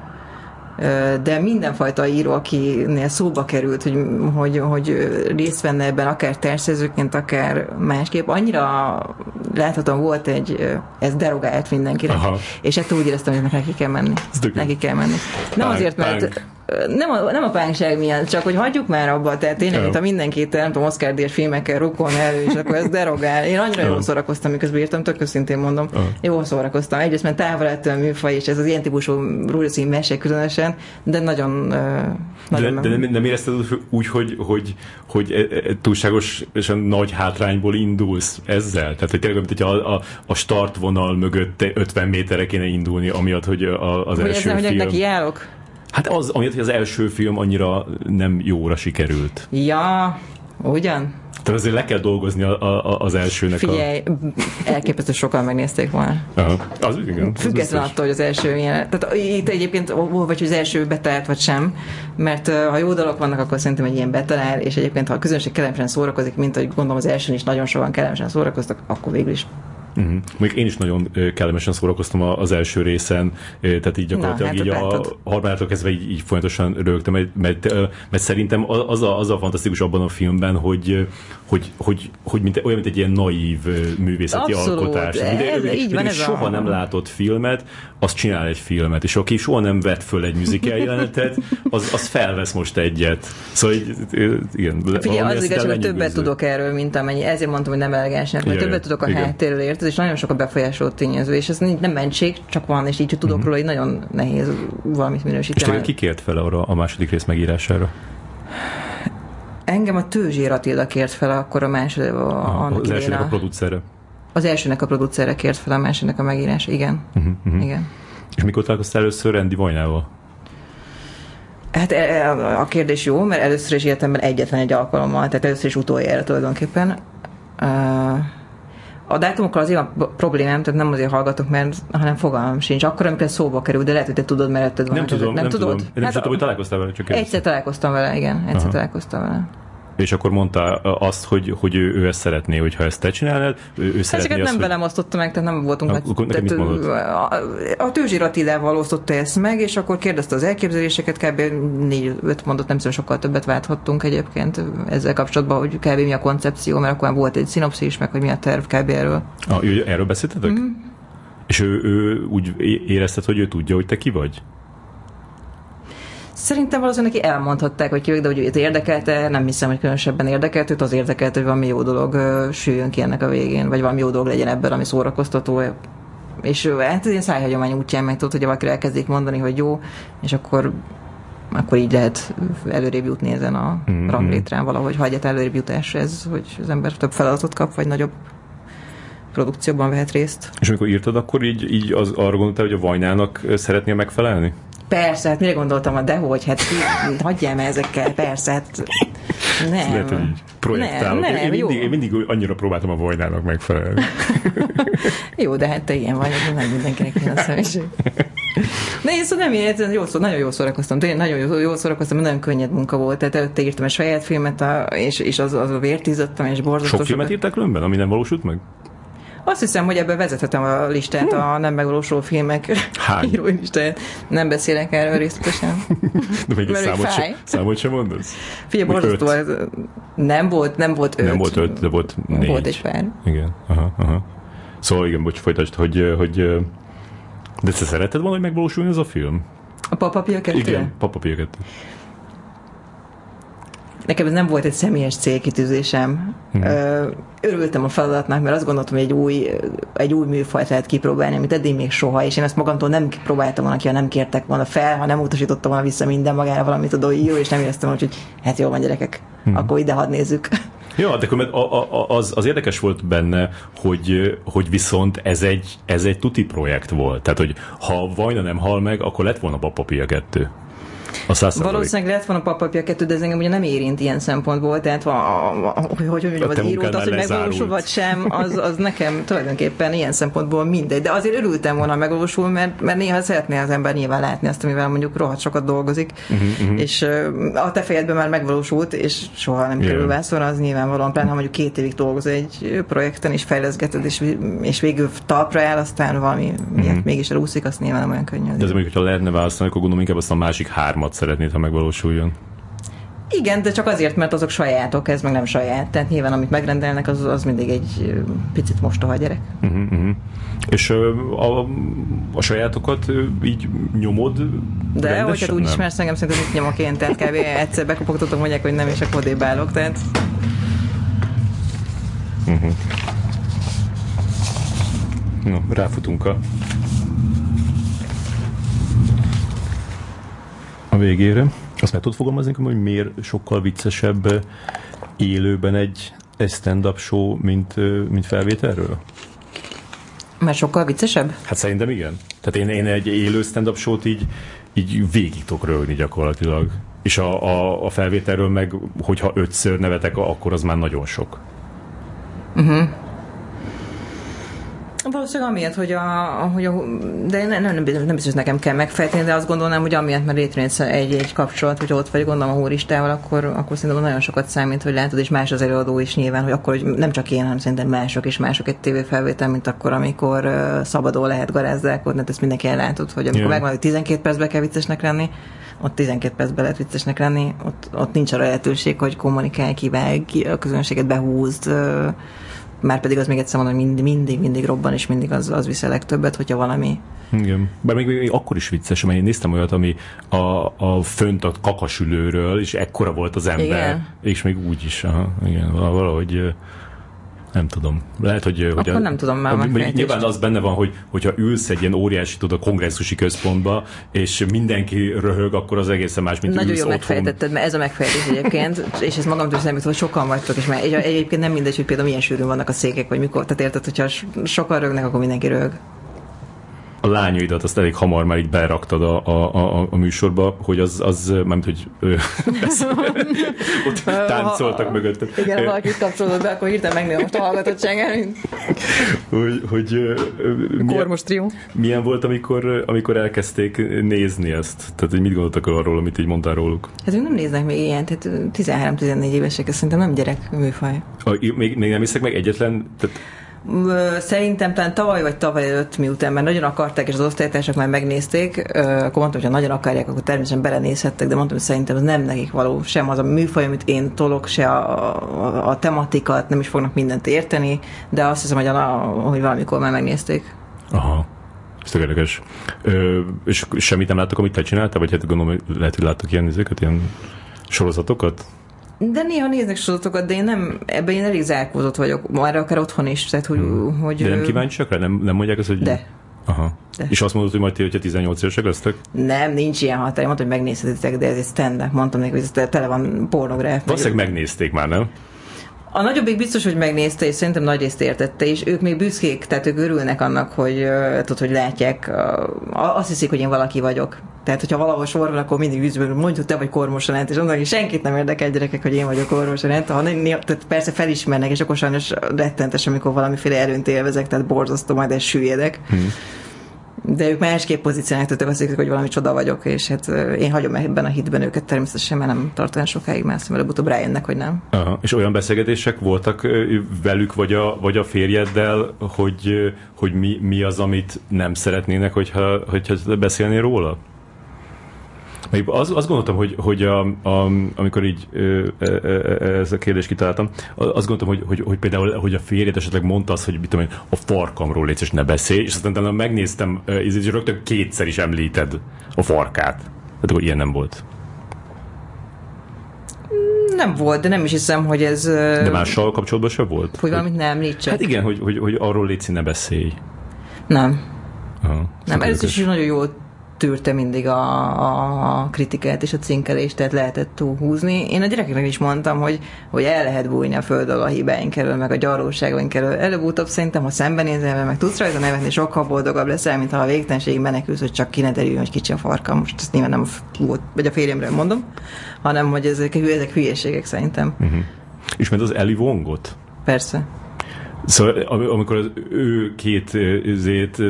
Speaker 2: de mindenfajta író, akinél szóba került, hogy, hogy, hogy részt venne ebben, akár terszerzőként, akár másképp, annyira láthatóan volt egy, ez derogált mindenkinek, Aha. és ettől úgy éreztem, hogy neki kell menni. Neki kell menni. Nem azért, mert. Nem a, nem a pánkság miatt, csak hogy hagyjuk már abba, tehát tényleg, mint a mindenkit, nem tudom, Oscar díjas filmekkel rukon elő, és akkor ez derogál. Én annyira jól szórakoztam, miközben írtam, tök őszintén mondom. Aha. Jól szórakoztam. Egyrészt, mert távol ettől a műfaj, és ez az ilyen típusú rózsaszín mese különösen, de nagyon,
Speaker 1: nagyon de, de nem, nem érezted úgy, hogy, hogy, hogy e, e, túlságosan nagy hátrányból indulsz ezzel? Tehát, hogy tényleg, mint hogy a, a, a startvonal mögött 50 méterre kéne indulni, amiatt, hogy a, az hogy első ezzel, film...
Speaker 2: Hogy neki járok?
Speaker 1: Hát az, amiatt, hogy az első film annyira nem jóra sikerült.
Speaker 2: Ja, ugyan?
Speaker 1: Tehát azért le kell dolgozni a, a, az elsőnek.
Speaker 2: Figyelj, a... elképesztő sokan megnézték volna.
Speaker 1: Aha, az igen.
Speaker 2: Független attól, hogy az első ilyen. Tehát itt egyébként, vagy hogy az első betalált, vagy sem, mert ha jó dolog vannak, akkor szerintem egy ilyen betalál, és egyébként ha a közönség kellemesen szórakozik, mint hogy gondolom az elsőn is nagyon sokan kellemesen szórakoztak, akkor végül is
Speaker 1: Uh-huh. Még én is nagyon kellemesen szórakoztam az első részen, tehát így gyakorlatilag Na, hát így a harmadától kezdve így, így folyamatosan rögtem, mert, mert, mert szerintem az a, az a fantasztikus abban a filmben, hogy, hogy, hogy, hogy mint, olyan, mint egy ilyen naív művészeti Abszolút. alkotás. De, ez, így van, ez soha a... nem látott filmet, az csinál egy filmet, és aki soha nem vett föl egy musical jelenetet, az, az felvesz most egyet. Szóval igen.
Speaker 2: Figyelj, az igaz, hogy többet tudok erről, mint amennyi. Ezért mondtam, hogy nem elegánsnak, mert többet tudok a háttérről érted, és nagyon sok a befolyásoló tényező, és ez nem mentség, csak van, és így, hogy tudok uh-huh. róla, hogy nagyon nehéz valamit minősíteni.
Speaker 1: És ki kért fel arra a második rész megírására?
Speaker 2: Engem a Tőzsér Attila kért fel akkor a második, a,
Speaker 1: ah, az elsőnek a, a producere.
Speaker 2: Az elsőnek a producere kért fel a másodnak a megírás, igen. Uh-huh, uh-huh. igen.
Speaker 1: És mikor találkoztál először Randy Vajnával?
Speaker 2: Hát e, e, a kérdés jó, mert először is életemben egyetlen egy alkalommal, tehát először is utoljára tulajdonképpen. A dátumokkal azért van problémám, tehát nem azért hallgatok, mert, hanem fogalmam sincs. Akkor, amikor szóba kerül, de lehet, hogy te tudod, mert van.
Speaker 1: Nem tudom, nem, nem tudod. Tudom. Én nem hát, tudtam, hogy találkoztál vele, csak
Speaker 2: Egyszer találkoztam vele, igen, egyszer Aha. találkoztam vele.
Speaker 1: És akkor mondta azt, hogy, hogy ő, ő ezt szeretné, hogyha ezt te csinálnád, ő, ő szeretné
Speaker 2: Ezeket
Speaker 1: azt,
Speaker 2: nem hogy... velem osztotta meg, tehát nem voltunk.
Speaker 1: Akkor tehát, mit
Speaker 2: a, a Tőzsír Attilával osztotta ezt meg, és akkor kérdezte az elképzeléseket, kb. négy-öt mondott, nem szóval sokkal többet válthattunk egyébként ezzel kapcsolatban, hogy kb. mi a koncepció, mert akkor volt egy szinopszis, meg hogy mi a terv kb. erről.
Speaker 1: Ah, erről beszéltetek? Mm-hmm. És ő, ő úgy érezted, hogy ő tudja, hogy te ki vagy?
Speaker 2: Szerintem valószínűleg neki elmondhatták, hogy ki de hogy őt érdekelte, nem hiszem, hogy különösebben érdekelt, őt az érdekelt, hogy valami jó dolog süljön ki ennek a végén, vagy valami jó dolog legyen ebben, ami szórakoztató, és hát ilyen szájhagyomány útján meg tudod, hogy valaki elkezdik mondani, hogy jó, és akkor akkor így lehet előrébb jutni ezen a mm-hmm. ranglétrán valahogy, ha egyet előrébb jutás ez, hogy az ember több feladatot kap, vagy nagyobb produkcióban vehet részt.
Speaker 1: És amikor írtad, akkor így, így az, arra gondoltál, hogy a Vajnának szeretnél megfelelni?
Speaker 2: Persze, hát mire gondoltam, de hogy, hát hagyjál már ezekkel, persze, hát nem. Lehet, hogy
Speaker 1: projektálok. Nem, nem, én, mindig, én mindig annyira próbáltam a Vajnának megfelelni.
Speaker 2: jó, de hát te ilyen vagy, nem mindenkinek ilyen a személyiség. De én szóval nem ilyen, jó, szó, nagyon jól szórakoztam, tényleg nagyon jól, jól szórakoztam, nagyon könnyed munka volt, tehát előtte írtam egy saját filmet, a, és, és az, az a vértízottam, és borzasztó.
Speaker 1: Sok filmet írtak különben, ami nem valósult meg?
Speaker 2: Azt hiszem, hogy ebben vezethetem a listát, a nem megvalósuló filmek
Speaker 1: Hány?
Speaker 2: írói listáját. Nem beszélek erről részletesen.
Speaker 1: De még egy számot, se, számot sem mondasz?
Speaker 2: Figyelj, borzasztó, nem volt, nem volt öt.
Speaker 1: Nem volt öt, de volt négy.
Speaker 2: Volt egy pár.
Speaker 1: Igen, aha, aha. Szóval igen, bocs, folytasd, hogy, hogy de te szereted volna, hogy megvalósulni ez a film?
Speaker 2: A Papa Pia 2?
Speaker 1: Igen, Papa Pia 2
Speaker 2: nekem ez nem volt egy személyes célkitűzésem. Hmm. Örültem a feladatnak, mert azt gondoltam, hogy egy új, egy új műfajt lehet kipróbálni, amit eddig még soha, és én ezt magamtól nem próbáltam volna ki, ha nem kértek volna fel, ha nem utasítottam volna vissza minden magára valamit a jó, és nem éreztem volna, hogy hát jó van gyerekek, hmm. akkor ide hadd nézzük.
Speaker 1: Ja, de akkor az, az érdekes volt benne, hogy, hogy viszont ez egy, ez egy tuti projekt volt. Tehát, hogy ha Vajna nem hal meg, akkor lett volna Papapia 2.
Speaker 2: A Valószínűleg lehet volna papapja kettő, de ez engem ugye nem érint ilyen szempontból, tehát a, a, a, hogy, hogy mondjam, az írót, az, hogy megvalósul vagy sem, az, az nekem tulajdonképpen ilyen szempontból mindegy. De azért örültem volna megvalósul, mert, mert néha szeretné az ember nyilván látni azt, amivel mondjuk rohadt sokat dolgozik, uh-huh, uh-huh. és a te fejedben már megvalósult, és soha nem kerül vászorra, az nyilvánvalóan, pláne ha mondjuk két évig dolgozol egy projekten, és fejleszgeted, és, és végül talpra áll, aztán valami uh-huh. mégis elúszik, azt nyilván nem olyan könnyű.
Speaker 1: De ez mondjuk, hogyha lehetne választani, akkor gondolom inkább azt a másik hármat szeretnéd, ha megvalósuljon.
Speaker 2: Igen, de csak azért, mert azok sajátok, ez meg nem saját. Tehát nyilván, amit megrendelnek, az, az mindig egy picit mostoha gyerek. Uh-huh, uh-huh.
Speaker 1: És a, a, a sajátokat így nyomod
Speaker 2: De, rendesen, hogyha úgy ismersz engem, szerintem itt nyomok én, tehát kb. egyszer bekopogtatok, mondják, hogy nem, és akkor odébálok, tehát...
Speaker 1: Uh-huh. No, ráfutunk a végére. Azt meg tudod fogalmazni, hogy miért sokkal viccesebb élőben egy, egy stand-up show, mint, mint felvételről?
Speaker 2: Mert sokkal viccesebb?
Speaker 1: Hát szerintem igen. Tehát én, én egy élő stand-up show-t így, így végig tudok rögni gyakorlatilag. És a, a, a felvételről meg, hogyha ötször nevetek, akkor az már nagyon sok.
Speaker 2: Uh-huh. Valószínűleg amiatt, hogy a, hogy a de nem, nem, nem, nem biztos nekem kell megfejteni, de azt gondolnám, hogy amiatt, mert létrejön egy, egy kapcsolat, hogy ott vagy gondolom a húristával, akkor, akkor szerintem nagyon sokat számít, hogy látod, és más az előadó is nyilván, hogy akkor hogy nem csak én, hanem szerintem mások is mások egy tévéfelvétel, mint akkor, amikor uh, szabadon lehet garázdálkodni, hát ezt mindenki ellátod, hogy amikor yeah. megvan, hogy 12 percben kell viccesnek lenni, ott 12 percben lehet viccesnek lenni, ott, ott nincs arra lehetőség, hogy kommunikálj, kivág, a közönséget behúzd, uh, már pedig az még egyszer mondom, hogy mindig, mindig, mindig robban, és mindig az, az visz a legtöbbet, hogyha valami
Speaker 1: igen. Bár még, még akkor is vicces, mert én néztem olyat, ami a, a fönt a kakasülőről, és ekkora volt az ember, igen. és még úgy is, aha, igen, valahogy nem tudom. Lehet, hogy...
Speaker 2: Akkor
Speaker 1: hogy a,
Speaker 2: nem tudom már
Speaker 1: a, Nyilván az benne van, hogy hogyha ülsz egy ilyen óriási, tudod, a kongresszusi központba, és mindenki röhög, akkor az egészen más, mint
Speaker 2: Nagyon
Speaker 1: jól
Speaker 2: megfejtetted, mert ez a megfejtés egyébként, és ez magamtól számít, hogy sokan vagytok, és már egyébként nem mindegy, hogy például milyen sűrűn vannak a székek, vagy mikor. Tehát érted, hogyha sokan rögnek, akkor mindenki röhög
Speaker 1: a lányaidat azt elég hamar már így beraktad a, a, a, a műsorba, hogy az, az mármint, hogy ő, ott táncoltak ha, mögötted.
Speaker 2: Igen, ha valaki kapcsolódott be, akkor hirtelen megnézem most a hallgatottságát.
Speaker 1: hogy, hogy
Speaker 2: milyen, trió.
Speaker 1: milyen volt, amikor, amikor elkezdték nézni ezt? Tehát, hogy mit gondoltak arról, amit így mondtál róluk?
Speaker 2: Hát ők nem néznek még ilyen, tehát 13-14 évesek, ez szerintem nem gyerek műfaj.
Speaker 1: A, még, még nem hiszek meg egyetlen, tehát
Speaker 2: Szerintem talán tavaly vagy tavaly előtt, miután már nagyon akarták, és az osztálytársak már megnézték, akkor mondtam, hogy ha nagyon akarják, akkor természetesen belenézhettek, de mondtam, hogy szerintem ez nem nekik való, sem az a műfaj, amit én tolok, se a, a, a tematikat, nem is fognak mindent érteni, de azt hiszem, hogy, a, hogy valamikor már megnézték.
Speaker 1: Aha. Ez tökéletes. Ö, és semmit nem láttok, amit te csináltál, vagy hát gondolom, hogy lehet, hogy láttok ilyen, ezeket, ilyen sorozatokat?
Speaker 2: De néha néznek sorozatokat, de én nem, ebben én elég zárkózott vagyok, már akár otthon is, tehát hogy... Hmm. hogy
Speaker 1: de nem kíváncsiak rá? Nem, nem mondják azt, hogy...
Speaker 2: De.
Speaker 1: Aha. De. És azt mondod, hogy majd ti, hogyha 18 évesek lesztek?
Speaker 2: Nem, nincs ilyen hatály. Mondtam, hogy megnézhetitek, de ez egy stand Mondtam neki, hogy ez tele van pornográf.
Speaker 1: Valószínűleg megnézték már, nem?
Speaker 2: A nagyobbik biztos, hogy megnézte, és szerintem nagy részt értette, és ők még büszkék, tehát ők örülnek annak, hogy, tudod, hogy látják, azt hiszik, hogy én valaki vagyok. Tehát, hogyha valahol sor van, akkor mindig üzből mondjuk te vagy kormosanát, és mondom, hogy senkit nem érdekel gyerekek, hogy én vagyok kormosanát, ha tehát persze felismernek, és akkor sajnos rettentes, amikor valamiféle erőnt élvezek, tehát borzasztó, majd ez süllyedek. Hmm de ők másképp pozícionáltak, azt hiszik, hogy valami csoda vagyok, és hát én hagyom ebben a hitben őket természetesen, mert nem tart olyan sokáig, mert azt előbb-utóbb rájönnek, hogy nem.
Speaker 1: Aha. És olyan beszélgetések voltak velük, vagy a, vagy a férjeddel, hogy, hogy mi, mi az, amit nem szeretnének, hogyha, hogyha beszélnél róla? Még az, azt gondoltam, hogy, hogy a, a, amikor így ez a kérdést kitaláltam, azt gondoltam, hogy, hogy, hogy például hogy a férjed esetleg mondta azt, hogy mit tudom én, a farkamról légy, és ne beszélj, és aztán megnéztem, és rögtön kétszer is említed a farkát. Tehát akkor ilyen nem volt.
Speaker 2: Nem volt, de nem is hiszem, hogy ez...
Speaker 1: De mással kapcsolatban sem volt?
Speaker 2: Hogy valamit nem említsek.
Speaker 1: Hát igen, hogy, hogy, hogy arról légy, ne beszélj.
Speaker 2: Nem. Aha, nem, ez is nagyon jó tűrte mindig a, a kritikát és a cinkelést, tehát lehetett túlhúzni. Én a gyerekeknek is mondtam, hogy, hogy el lehet bújni a föld a hibáink elől, meg a gyarlóságaink elől. Előbb-utóbb szerintem, ha szembenézel, meg tudsz rajta nevetni, sokkal boldogabb leszel, mint ha a végtelenségig menekülsz, hogy csak ki ne derüljön, hogy kicsi a farkam. Most ezt nyilván nem volt, vagy a férjemről mondom, hanem hogy ezek, ezek hülyeségek szerintem. Uh-huh.
Speaker 1: Ismered az Eli Wongot?
Speaker 2: Persze.
Speaker 1: Szóval amikor az ő két zét,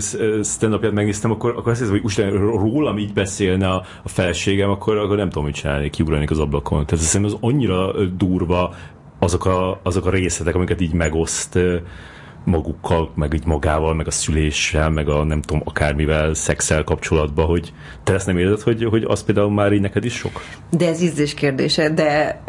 Speaker 1: stand megnéztem, akkor, akkor azt hiszem, hogy most rólam így beszélne a, a felségem, akkor, akkor nem tudom, mit csinálni, kiugranék az ablakon. Tehát szerintem az annyira durva azok a, azok a részletek, amiket így megoszt magukkal, meg így magával, meg a szüléssel, meg a nem tudom, akármivel, szexel kapcsolatban, hogy te ezt nem érzed, hogy, hogy az például már így neked is sok?
Speaker 2: De ez ízlés kérdése, de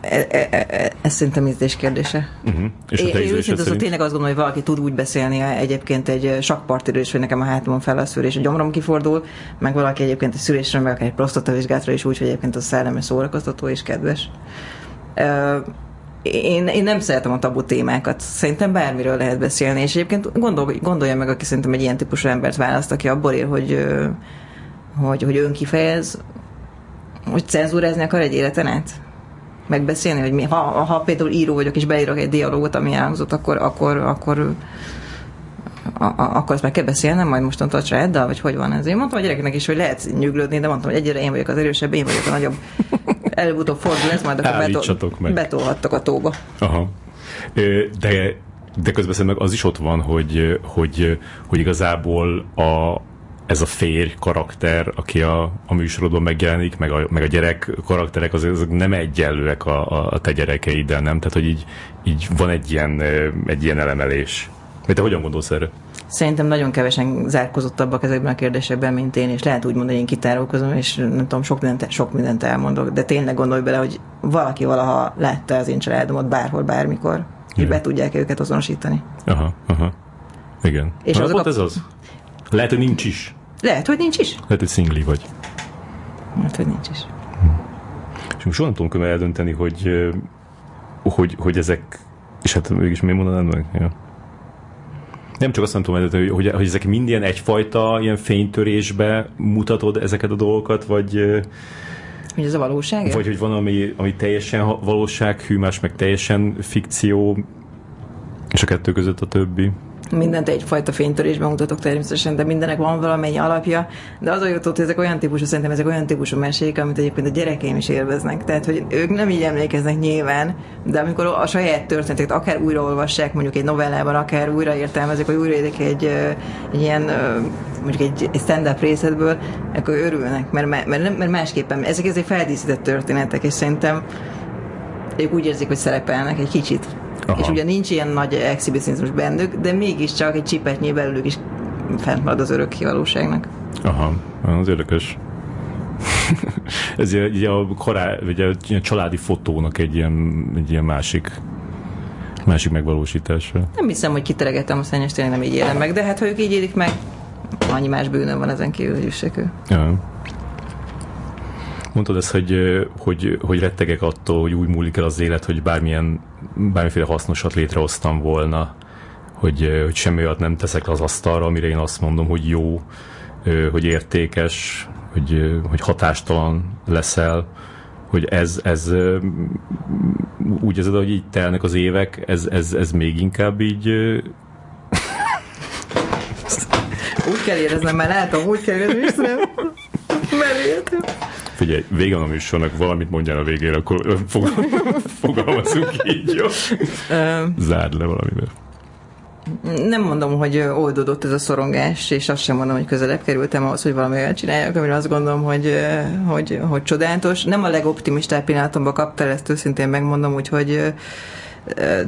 Speaker 2: e, e, e, e, ez szerintem ízlés kérdése. Uh-huh. És én, én szerint... az, tényleg azt gondolom, hogy valaki tud úgy beszélni egyébként egy sakpartiről is, hogy nekem a hátamon fel a szűrés, a gyomrom kifordul, meg valaki egyébként egy szülésre, meg akár egy prostatavizsgátra is úgy, hogy egyébként az szellemes szórakoztató és kedves. Uh, én, én nem szeretem a tabu témákat. Szerintem bármiről lehet beszélni, és egyébként gondol, gondolja meg, aki szerintem egy ilyen típusú embert választ, aki abból él, hogy, hogy, hogy önkifejez, hogy cenzúrázni akar egy életen át? Megbeszélni, hogy mi, ha, ha például író vagyok, és beírok egy dialógot, ami elhangzott, akkor, akkor, akkor a, a, akkor ezt meg kell beszélnem, majd mostantól a családdal, vagy hogy van ez. Én mondtam a gyereknek is, hogy lehet nyuglődni, de mondtam, hogy egyre én vagyok az erősebb, én vagyok a nagyobb előbb-utóbb fordul ez, majd akkor betol, meg. betolhattak a tóba.
Speaker 1: Aha. De, de közben meg az is ott van, hogy, hogy, hogy igazából a, ez a férj karakter, aki a, a műsorodban megjelenik, meg a, meg a gyerek karakterek, azok, azok nem egyenlőek a, a, a te gyerekeiddel, nem? Tehát, hogy így, így van egy ilyen, egy ilyen elemelés. Vagy te hogyan gondolsz erre?
Speaker 2: Szerintem nagyon kevesen zárkozottabbak ezekben a kérdésekben, mint én, és lehet úgy mondani, hogy én kitárulkozom, és nem tudom, sok mindent, sok mindent elmondok, de tényleg gondolj bele, hogy valaki valaha látta az én családomat bárhol, bármikor, és be tudják őket azonosítani.
Speaker 1: Aha, aha. Igen. És az a... ez az? Lehet, hogy nincs is.
Speaker 2: Lehet, hogy nincs is.
Speaker 1: Lehet, hogy szingli vagy.
Speaker 2: Lehet, hogy nincs is.
Speaker 1: És most soha nem tudom eldönteni, hogy, hogy, hogy ezek, és hát mégis mi mondanád meg? Ja. Nem csak azt nem tudom, hogy, hogy, hogy ezek mind ilyen egyfajta ilyen fénytörésbe mutatod ezeket a dolgokat, vagy
Speaker 2: hogy ez a valóság?
Speaker 1: Vagy hogy van, ami, ami teljesen valósághű, más meg teljesen fikció, és a kettő között a többi
Speaker 2: mindent egyfajta fénytörésben mutatok természetesen, de mindenek van valamennyi alapja, de az a jutott, hogy ezek olyan típusú, szerintem ezek olyan típusú mesék, amit egyébként a gyerekeim is élveznek. Tehát, hogy ők nem így emlékeznek nyilván, de amikor a saját történeteket akár újraolvassák, mondjuk egy novellában, akár újra értelmezik, vagy újraérik egy, egy ilyen mondjuk egy, egy stand-up részletből, akkor örülnek, mert, mert, mert másképpen, ezek ezek feldíszített történetek, és szerintem ők úgy érzik, hogy szerepelnek egy kicsit Aha. És ugye nincs ilyen nagy exhibicionizmus bennük, de mégiscsak egy csipetnyi belőlük is fent marad az örök valóságnak.
Speaker 1: Aha, az érdekes. Ez ugye a, korá, ugye a családi fotónak egy ilyen, egy ilyen másik másik megvalósítása.
Speaker 2: Nem hiszem, hogy kiteregettem a szennyes, tényleg nem így élem meg, de hát ha ők így élik meg, annyi más bűnöm van ezen kívül, hogy üssek ő. Ja.
Speaker 1: Mondtad ezt, hogy, hogy, hogy rettegek attól, hogy úgy múlik el az élet, hogy bármilyen, bármiféle hasznosat létrehoztam volna, hogy, hogy semmi olyat nem teszek az asztalra, amire én azt mondom, hogy jó, hogy értékes, hogy, hogy hatástalan leszel, hogy ez, ez úgy érzed, hogy így telnek az évek, ez, ez, ez még inkább így
Speaker 2: úgy kell éreznem, mert látom, úgy kell érezni, és nem meréltem.
Speaker 1: Figyelj, vége a műsornak, valamit mondjál a végére, akkor fogalmazunk így, jó? Zárd le valamivel
Speaker 2: nem mondom, hogy oldódott ez a szorongás, és azt sem mondom, hogy közelebb kerültem ahhoz, hogy valami olyan csináljak, amire azt gondolom, hogy, hogy, hogy csodálatos. Nem a legoptimistább pillanatomban kaptál, ezt őszintén megmondom, úgyhogy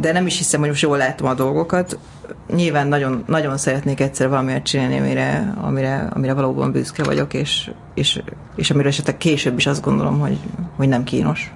Speaker 2: de nem is hiszem, hogy most jól látom a dolgokat. Nyilván nagyon, nagyon szeretnék egyszer valamit csinálni, amire, amire, amire valóban büszke vagyok, és, és, és amire esetleg később is azt gondolom, hogy, hogy nem kínos.